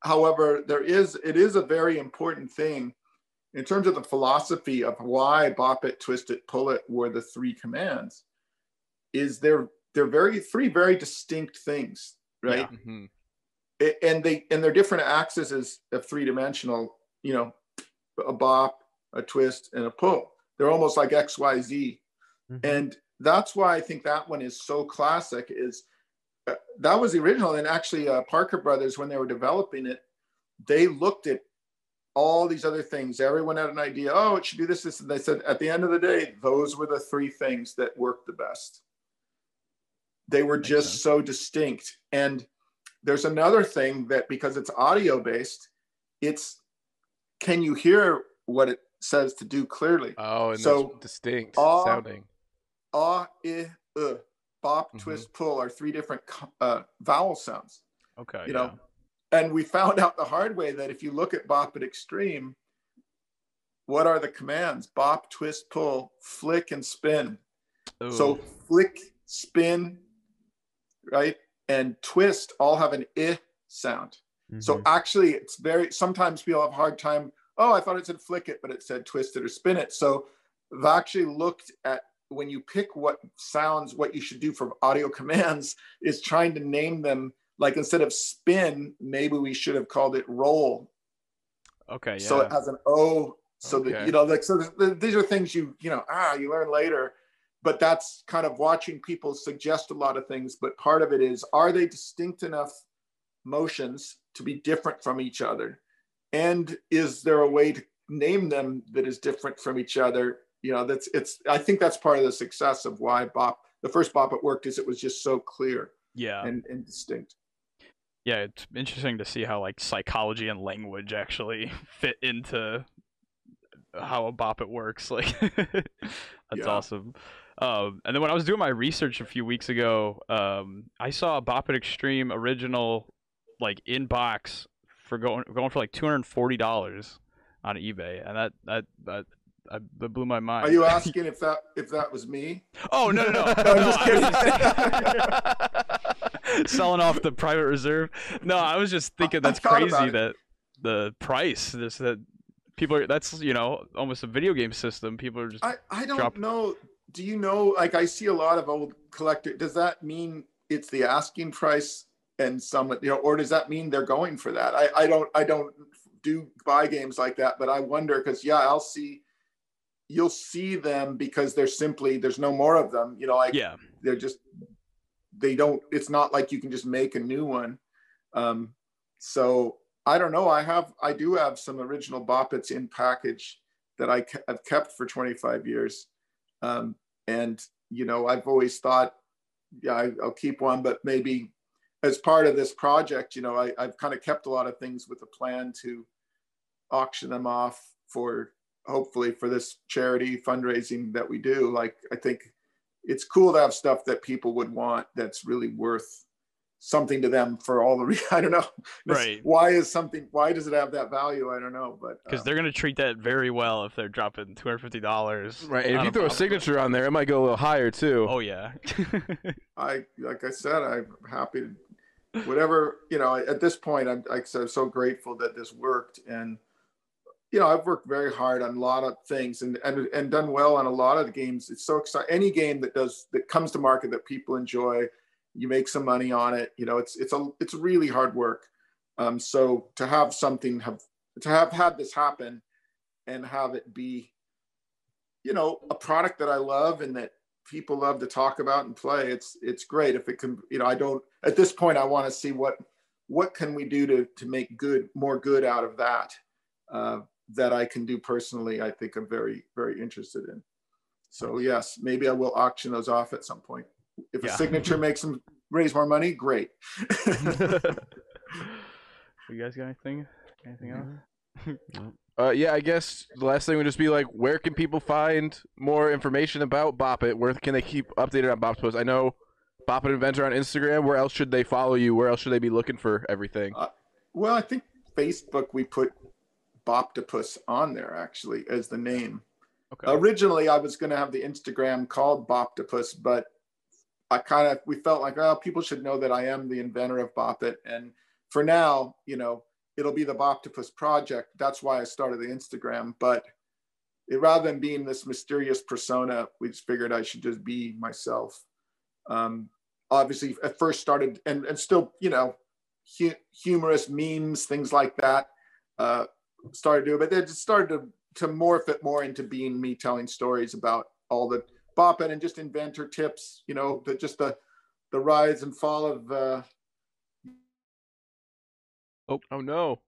however, there is it is a very important thing in terms of the philosophy of why bop it, twist it, pull it were the three commands. Is they're they're very three very distinct things, right? Mhm. A- And they and they're different axes of three dimensional. You know, a bop, a twist, and a pull. They're almost like X, Y, Z, Mhm. and that's why I think that one is so classic. Is uh, that was the original, and actually uh, Parker Brothers when they were developing it, they looked at all these other things. Everyone had an idea. Oh, it should do this, this, and they said at the end of the day, those were the three things that worked the best. They were Makes just sense. so distinct. And there's another thing that because it's audio based, it's can you hear what it says to do clearly? Oh, and So, distinct uh, sounding. Ah, eh, uh, bop, Mhm. twist, pull are three different uh, vowel sounds. Okay. you yeah. know and we found out the hard way that if you look at bop it extreme what are the commands? Bop twist pull flick and spin. So flick spin right? And twist all have an i sound. So Mhm. actually it's very sometimes people have a hard time oh i thought it said flick it but it said twist it or spin it. So i've actually looked at when you pick what sounds what you should do for audio commands is trying to name them like instead of spin maybe we should have called it roll okay. Yeah. so it has an o so that you know like so th- th- these are things you you know ah you learn later but that's kind of watching people suggest a lot of things but part of it is are they distinct enough motions to be different from each other and is there a way to name them that is different from each other you know that's it's i think that's part of the success of why bop the first bop it worked is it was just so clear yeah. and, and distinct yeah. It's interesting to see how like psychology and language actually fit into how a bop it works. Like that's Yeah. awesome. Um, and then when I was doing my research a few weeks ago, um, I saw a Bop It Extreme original like in box for going going for like two hundred and forty dollars on eBay, and that that that. I, that blew my mind. are you asking if that if that was me Oh no no no! I'm no just I was selling off the private reserve. No, I was just thinking that's crazy that the price this that people are that's you know almost a video game system. People are just I, I don't drop- know. Do you know? Like, I see a lot of old collector. Does that mean it's the asking price and some, you know, or does that mean they're going for that? I, I don't, I don't do buy games like that, but I wonder because yeah, I'll see. You'll see them because they're simply there's no more of them. You know, like yeah they're just they don't. It's not like you can just make a new one. Um, so I don't know. I have I do have some original Bop Its in package that I have kept for 25 years. Um, and you know, I've always thought, yeah, I, I'll keep one, but maybe as part of this project, you know, I, I've kind of kept a lot of things with a plan to auction them off for hopefully for this charity fundraising that we do. Like, I think it's cool to have stuff that people would want that's really worth something to them for all the re- I don't know. Right. Why is something? Why does it have that value? I don't know, but because um, they're gonna treat that very well if they're dropping two hundred fifty dollars. Right. And if you throw a signature on there, it might go a little higher too. Oh yeah. I like I said, I'm happy to whatever you know. At this point, I'm like I said, I'm so grateful that this worked, and you know, I've worked very hard on a lot of things and and and done well on a lot of the games. It's so exciting. Any game that does that comes to market that people enjoy, you make some money on it. You know, it's it's a it's really hard work. Um, so to have something have to have had this happen and have it be, you know, a product that I love and that people love to talk about and play it's it's great if it can you know i don't at this point i want to see what what can we do to to make good more good out of that uh, that i can do personally i think i'm very very interested in so yes maybe i will auction those off at some point if Yeah. a signature makes them raise more money great you guys got anything? Anything else? Uh, yeah, I guess the last thing would just be like, where can people find more information about Bop It? Where can they keep updated on Bop's posts? I know Bop It Inventor on Instagram. Where else should they follow you? Where else should they be looking for everything? well i think facebook we put boptopus on there actually as the name. Okay. originally i was going to have the instagram called boptopus but i kind of we felt like oh people should know that i am the inventor of bop it and for now you know it'll be the boptopus project. That's why i started the instagram but it, rather than being this mysterious persona we just figured i should just be myself. Um, obviously at first started and, and still you know hu- humorous memes things like that. Uh, started doing but they just started to to morph it more into being me telling stories about all the bopping and just inventor tips, you know, the, just the the rise and fall of uh Oh no!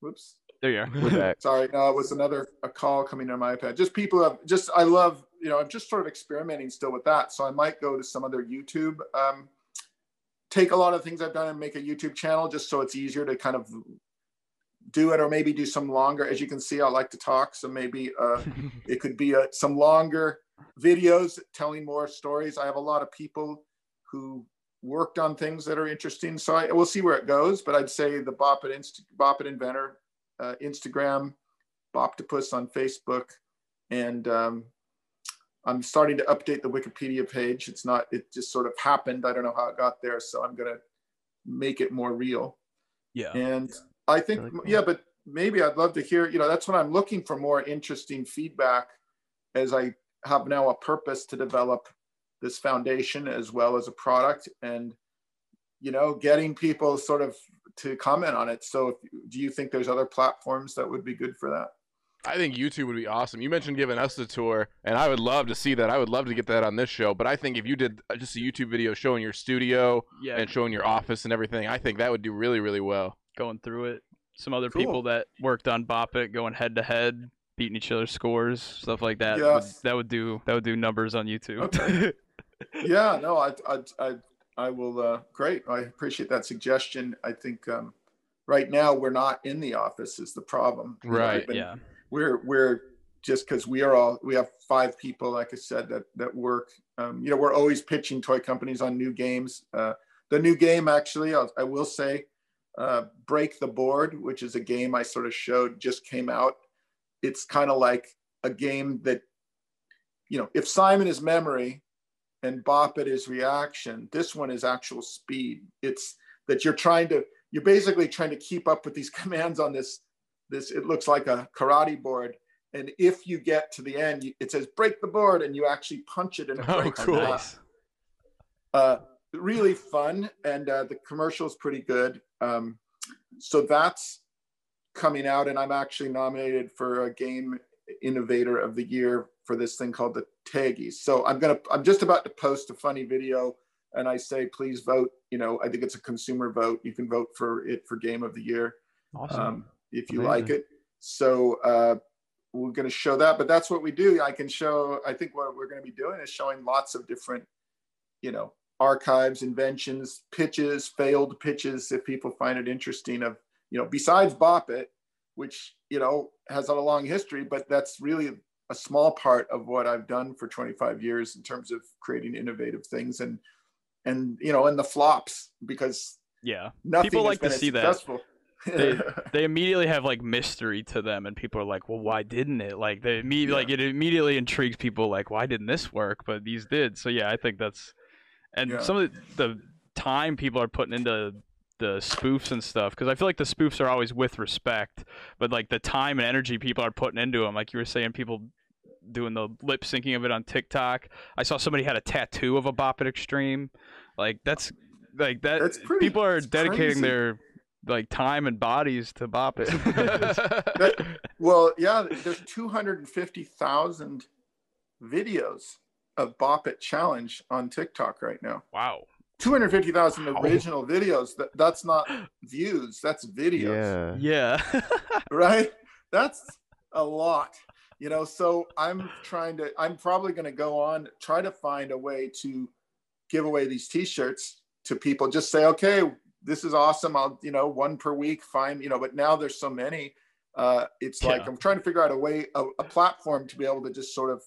whoops. there you are. We're back. Sorry, no, it was another a call coming on my iPad. Just people have just I love, you know, I'm just sort of experimenting still with that. So I might go to some other YouTube um take a lot of things I've done and make a YouTube channel just so it's easier to kind of do it or maybe do some longer as you can see I like to talk so maybe uh it could be a, some longer videos telling more stories. I have a lot of people who worked on things that are interesting. So I, we'll see where it goes. But I'd say the Bop It, Inst- Bop It Inventor, uh, Instagram, Boptopus on Facebook, and um, I'm starting to update the Wikipedia page. It's not. It just sort of happened. I don't know how it got there, so I'm gonna make it more real. Yeah. And I think, Really cool. yeah, but maybe I'd love to hear, you know, that's what I'm looking for more interesting feedback as I have now a purpose to develop this foundation as well as a product and, you know, getting people sort of to comment on it. So if, do you think there's other platforms that would be good for that? I think YouTube would be awesome. You mentioned giving us a tour, and I would love to see that. I would love to get that on this show. But I think if you did uh, just a YouTube video showing your studio Yeah. and showing your office and everything, I think that would do really, really well. Going through it. Some other Cool. people that worked on Bop It going head to head, beating each other's scores, stuff like that. would- that would do that would do numbers on YouTube. Okay. yeah, no, I, I, I, I will. Uh, great. I appreciate that suggestion. I think um, right now we're not in the office is the problem. You know, I've Right, been- yeah. We're we're just because we are all we have five people, like I said, that that work. Um, you know, we're always pitching toy companies on new games. Uh, the new game, actually, I'll, I will say, uh, Break the Board, which is a game I sort of showed, just came out. It's kind of like a game that, you know, if Simon is memory and Bop It is reaction, this one is actual speed. It's that you're trying to, you're basically trying to keep up with these commands on this, this, it looks like a karate board. And if you get to the end, it says break the board and you actually punch it and it Oh, breaks cool. uh, really fun and uh, the commercial is pretty good um, so that's coming out and i'm actually nominated for a game innovator of the year for this thing called the TAGIEs so i'm gonna i'm just about to post a funny video and i say please vote you know i think it's a consumer vote you can vote for it for game of the year Awesome. um, if you Amazing. like it. So uh, we're going to show that, but that's what we do. I can show. I think what we're going to be doing is showing lots of different, you know, archives, inventions, pitches, failed pitches. If people find it interesting, of you know, besides Bop It, which you know has a long history, but that's really a small part of what I've done for 25 years in terms of creating innovative things and and you know and the flops because yeah. nothing People like to see that. They- They immediately have like mystery to them, and people are like, "Well, why didn't it?" Like they immediately, Yeah. like it immediately intrigues people. Like, why didn't this work? But these did. So yeah, I think that's, and Yeah. some of the, the time people are putting into the spoofs and stuff because I feel like the spoofs are always with respect, but like the time and energy people are putting into them, like you were saying, people doing the lip syncing of it on TikTok. I saw somebody had a tattoo of a Bop It Extreme. Like that's like that. That's pretty- people are dedicating crazy. their like time and bodies to Bop It. That- well, yeah, there's 250,000 videos of Bop It Challenge on TikTok right now. wow. 250,000 Wow. original videos. That, that's not views, that's videos, Yeah. Yeah. right? That's a lot. You know, so I'm trying to, I'm probably going to go on, try to find a way to give away these t shirts to people. Just say, okay, this is awesome. I'll, you know, one per week, fine, you know, but now there's so many. Uh, it's like I'm trying to figure out a way, a, a platform to be able to just sort of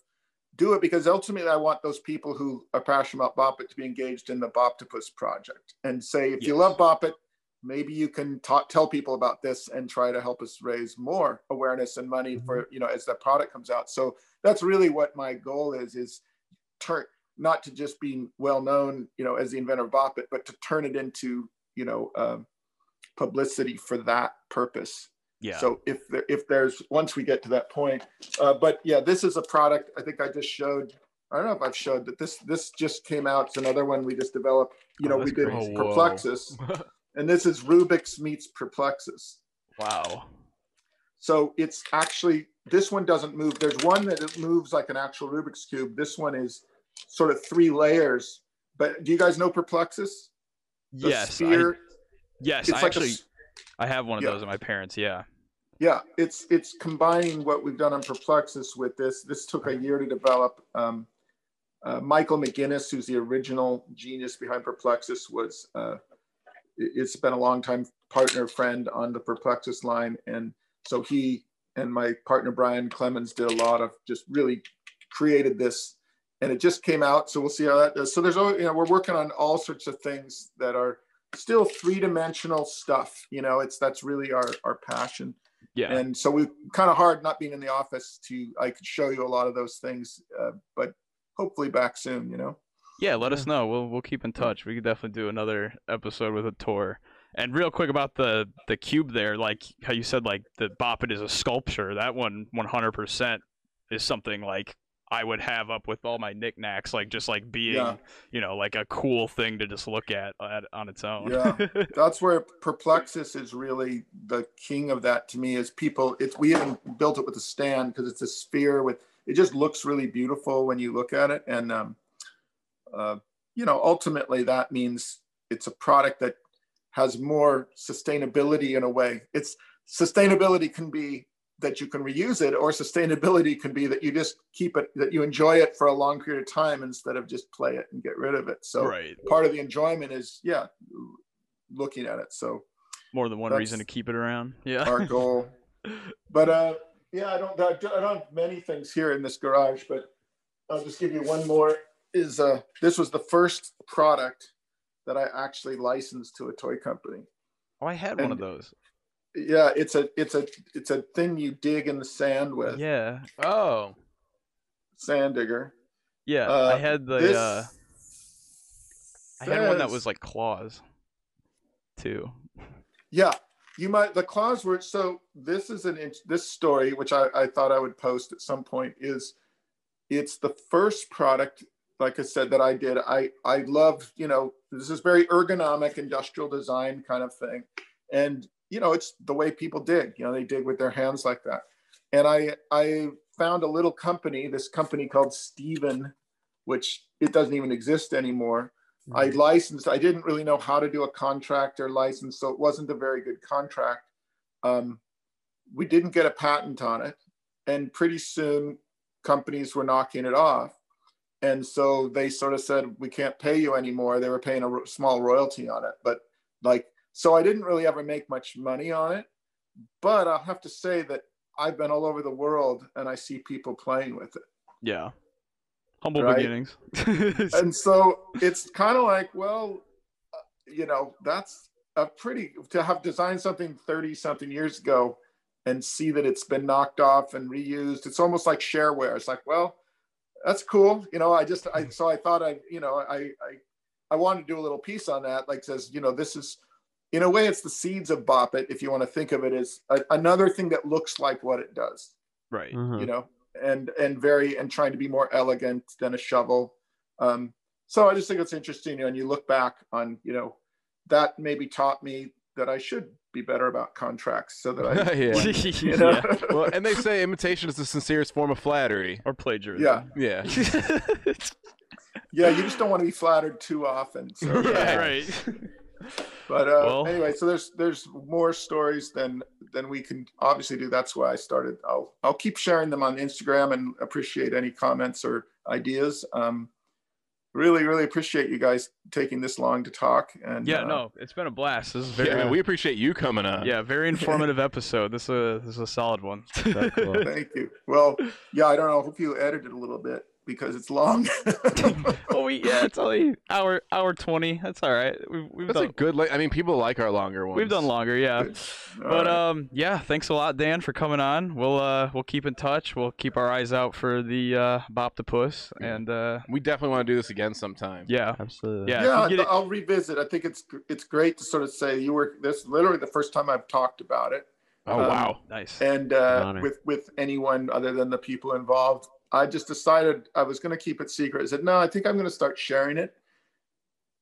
do it because ultimately I want those people who are passionate about Bop It to be engaged in the Boptopus project. And say, if you love Bop It, maybe you can ta- tell people about this and try to help us raise more awareness and money for you know as the product comes out. So that's really what my goal is is turn not to just be well known you know as the inventor of bop it but to turn it into you know um, publicity for that purpose Yeah. so if there if there's once we get to that point uh, but yeah this is a product i think i just showed i don't know if i've showed that this this just came out it's another one we just developed you Oh, know we did great. Oh, perplexus and this is Rubik's meets Perplexus. wow. So it's actually this one doesn't move. There's one that it moves like an actual Rubik's cube. This one is sort of three layers. But do you guys know Perplexus? The yes. I, yes. it's I like a actually s- I have one of yeah. those at my parents. Yeah. Yeah, it's it's combining what we've done on Perplexus with this. This took a year to develop. Um, uh, Michael McGinnis, who's the original genius behind Perplexus, was uh, it- it's been a long time partner friend on the Perplexus line, and so he and my partner Brian Clemens did a lot of just really created this, and it just came out. So we'll see how that does. So there's, you know, we're working on all sorts of things that are still three dimensional stuff. You know, it's that's really our our passion. Yeah. And so we kind of hard not being in the office to I could show you a lot of those things, uh, but hopefully back soon. You know. Yeah, let us know. We'll we'll keep in touch. We could definitely do another episode with a tour. And real quick about the the cube there, like how you said, like the Bop It is a sculpture. That one, one hundred percent, is something like I would have up with all my knickknacks, like just like being, Yeah. you know, like a cool thing to just look at, at on its own. Yeah. That's where Perplexus is really the king of that to me. Is people? It's we even built it with a stand because it's a sphere with. It just looks really beautiful when you look at it, and um, uh, you know, ultimately that means it's a product that has more sustainability in a way. It's sustainability can be that you can reuse it, or sustainability can be that you just keep it, that you enjoy it for a long period of time instead of just play it and get rid of it. So right. part of the enjoyment is yeah looking at it so More than one reason to keep it around. Yeah. our goal but uh yeah i don't i don't have many things here in this garage but i'll just give you one more is uh this was the first product that i actually licensed to a toy company Oh, I had one of those. Yeah it's a it's a it's a thing you dig in the sand with Yeah. Oh, sand digger Yeah. uh, I had the this uh I had one that was like claws too. Yeah, you might. The claws were so. This is an this story, which I, I thought I would post at some point. Is it's the first product, like I said, that I did. I I love you know this is very ergonomic industrial design kind of thing, and you know it's the way people dig. You know they dig with their hands like that, and I I found a little company, this company called Steven, which it doesn't even exist anymore. I licensed, I didn't really know how to do a contract or license, so it wasn't a very good contract. Um, we didn't get a patent on it. And pretty soon companies were knocking it off. And so they sort of said, we can't pay you anymore. They were paying a small royalty on it. But like, so I didn't really ever make much money on it. But I'll have to say that I've been all over the world and I see people playing with it. Yeah. Humble Right. beginnings. and so it's kind of like well uh, you know that's a pretty to have designed something 30 something years ago and see that it's been knocked off and reused it's almost like shareware it's like well that's cool you know i just i so i thought i you know i i i wanted to do a little piece on that like says you know this is in a way it's the seeds of bop it if you want to think of it as a, another thing that looks like what it does right. Mhm. you know, and and very and trying to be more elegant than a shovel. Um, so I just think it's interesting, and you look back on, you know, that maybe taught me that I should be better about contracts, so that I, yeah. you know, yeah. Well, and they say imitation is the sincerest form of flattery. Or plagiarism. yeah, Yeah. yeah, you just don't want to be flattered too often. So, yeah, Yeah. right. but uh, Well- anyway, so there's there's more stories than than we can obviously do. That's why I started. I'll I'll keep sharing them on Instagram and appreciate any comments or ideas. Um, really, really appreciate you guys taking this long to talk. And Yeah, uh, no, it's been a blast. This is Yeah, very man, we appreciate you coming on. yeah, very informative episode. This is a this is a solid one. Cool. Thank you. Well, yeah, I don't know. Hope you edited a little bit because it's long. well, we yeah, it's only hour hour twenty. That's all right. We've we've That's done a good. Li- I mean, people like our longer ones. we've done longer, yeah. But right. um, yeah, thanks a lot, Dan, for coming on. We'll uh we'll keep in touch. We'll keep our eyes out for the uh Boptopus, and uh We definitely want to do this again sometime. yeah, Absolutely. yeah. yeah, if you get it- I'll revisit. I think it's it's great to sort of say you were this literally the first time I've talked about it. Oh Um, wow. nice. and uh, honor. with with anyone other than the people involved. I just decided I was going to keep it secret. I said, no, I think I'm going to start sharing it.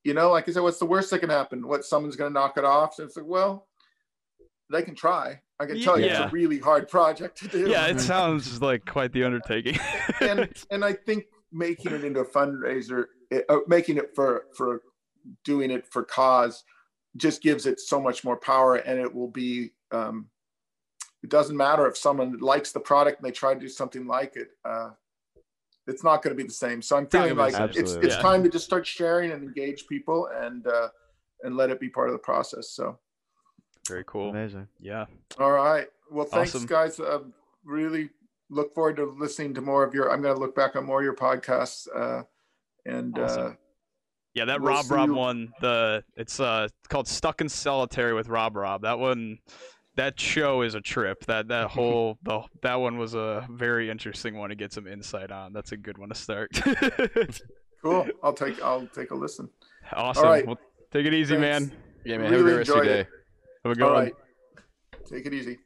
You know, like I said, what's the worst that can happen? What someone's going to knock it off? So it's like, well, they can try. I can tell you it's a really hard project to do. Yeah, it sounds like quite the undertaking. and and I think making it into a fundraiser, it, uh, making it for for doing it for cause, just gives it so much more power, and it will be. Um, it doesn't matter if someone likes the product and they try to do something like it. Uh, it's not going to be the same. So I'm It's not feeling like the same. it's it's Yeah. time to just start sharing and engage people and uh, and let it be part of the process. So Very cool. Amazing. Yeah. all right, well, thanks Awesome. guys. Uh, really look forward to listening to more of your. I'm going to look back on more of your podcasts. Uh, and uh, Yeah, that We'll Rob Rob you- one, the it's uh called Stuck in Solitary with Rob Rob. That one that show is a trip. That that whole the that one was a very interesting one to get some insight on. That's a good one to start. cool. I'll take I'll take a listen. awesome. right. Well, take it easy, Thanks. man. Yeah, man. Have a Really great rest of your day. it. Have a good All one. right. Take it easy.